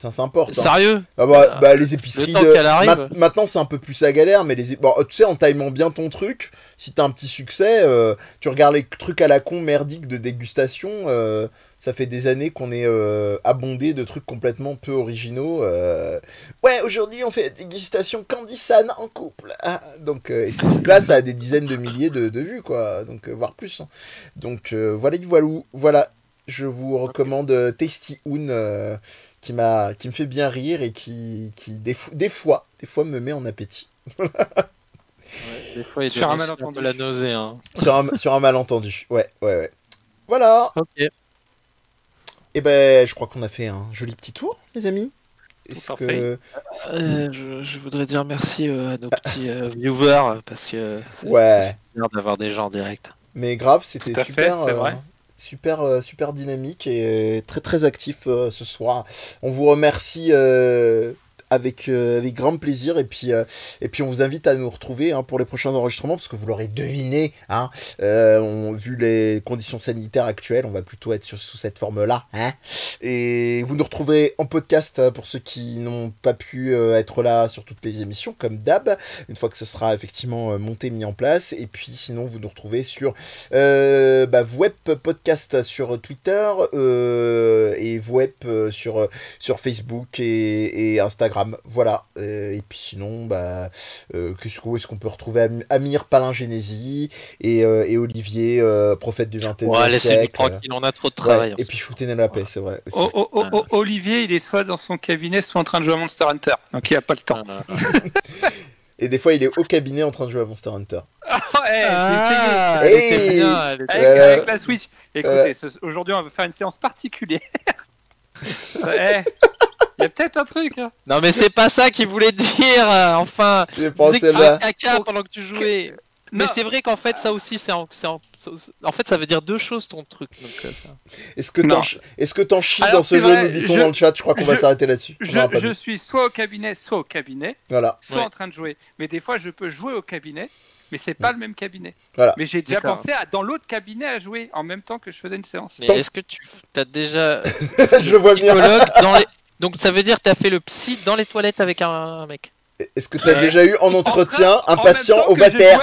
Ça s'importe. hein.
Sérieux
Ah bah,
Euh,
bah, les épiceries. de-. Ma- maintenant, c'est un peu plus à galère, mais les... bon, tu sais, en timant bien ton truc, si t'as un petit succès, euh, tu regardes les trucs à la con merdiques de dégustation, euh, ça fait des années qu'on est euh, abondé de trucs complètement peu originaux. euh. Ouais, aujourd'hui, on fait dégustation Candy San en couple. Ah, donc, euh, et ces trucs-là, ça a des dizaines de milliers de, de vues, quoi. Donc, euh, voire plus. hein. Donc, euh, voilà, voilà, voilà. Je vous recommande Tasty euh, qui m'a qui me fait bien rire et qui, qui des, fo- des fois des fois me met en appétit
Des fois, il
Sur un malentendu.
peu la nausée. Hein.
sur un, sur un malentendu ouais ouais ouais voilà
Ok.
Et ben je crois qu'on a fait un joli petit tour les amis est-ce
Parfait.
que
Euh, je, je voudrais dire merci euh, à nos petits euh, viewers parce que c'est
ouais
c'est bien d'avoir des gens en direct.
mais grave c'était
fait,
super
c'est
euh,
vrai.
super euh, super dynamique et très très actif euh, ce soir on vous remercie euh, avec, euh, avec grand plaisir. Et puis, euh, et puis on vous invite à nous retrouver hein, pour les prochains enregistrements parce que vous l'aurez deviné hein, euh, on, vu les conditions sanitaires actuelles on va plutôt être sur- sous cette forme là hein, et vous nous retrouverez en podcast pour ceux qui n'ont pas pu être là sur toutes les émissions comme d'hab une fois que ce sera effectivement monté mis en place. Et puis sinon vous nous retrouvez sur bah, Web Podcast sur Twitter et Web sur, sur Facebook et, et Instagram. Voilà. Euh, et puis sinon, bah, euh, qu'est-ce qu'on- où est-ce qu'on peut retrouver Am- Amir Palingénésie et, euh, et Olivier, euh, prophète du 21e
Ouais, laissez-nous
siècle.
tranquille, on a trop de travail.
et puis foutez la paix, c'est vrai. aussi.
O- O- O- O- Olivier, il est soit dans son cabinet, soit en train de jouer à Monster Hunter. Donc il a pas le temps.
moment.
Et des fois, il est au cabinet en train de jouer à Monster Hunter.
Ah,
Ah,
j'ai essayé.
elle était
Hey
bien, elle était-
Avec,
Euh,
avec la Switch. Écoutez,
euh,
aujourd'hui, on va faire une séance particulière. Ça, eh, Il y a peut-être un truc. hein.
Non mais c'est pas ça qu'il voulait dire. euh, Enfin, que
celle-là.
t'as caca pendant que tu jouais. Mais c'est vrai qu'en fait ça aussi c'est en, c'est en- en fait ça veut dire deux choses ton truc. Euh,
Est-ce que t'en t'en chies
Alors,
dans ce
c'est
jeu,
vrai,
nous dit-on
je-
dans le chat Je crois qu'on va s'arrêter là-dessus.
Je, suis soit au cabinet, soit au cabinet,
Voilà.
soit
Ouais.
en train de jouer. Mais des fois, je peux jouer au cabinet, mais c'est pas le même cabinet.
Voilà.
Mais j'ai déjà pensé à dans l'autre cabinet à jouer en même temps que je faisais une séance.
Est-ce que tu as déjà
je le vois
psychologue dans les... Donc ça veut dire que t'as fait le psy dans les toilettes avec un, un mec.
Est-ce que t'as
Ouais.
déjà eu en
En
entretien un
en
patient
même temps
au vater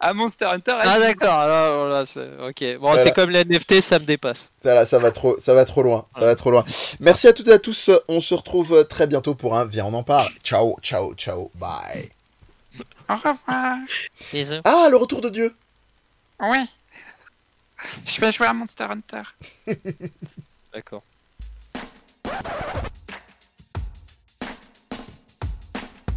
À Monster Hunter.
Ah d'accord, voilà, c'est- ok. Bon
Voilà.
c'est comme les NFT, ça me dépasse.
Voilà, ça va trop, ça va trop loin, ça va trop loin. Merci à toutes et à tous. On se retrouve très bientôt pour un Viens on en parle. Ciao, ciao, ciao, bye.
Au revoir.
Bisous.
Ah, le retour de Dieu.
Oui. Je vais jouer à Monster Hunter.
D'accord.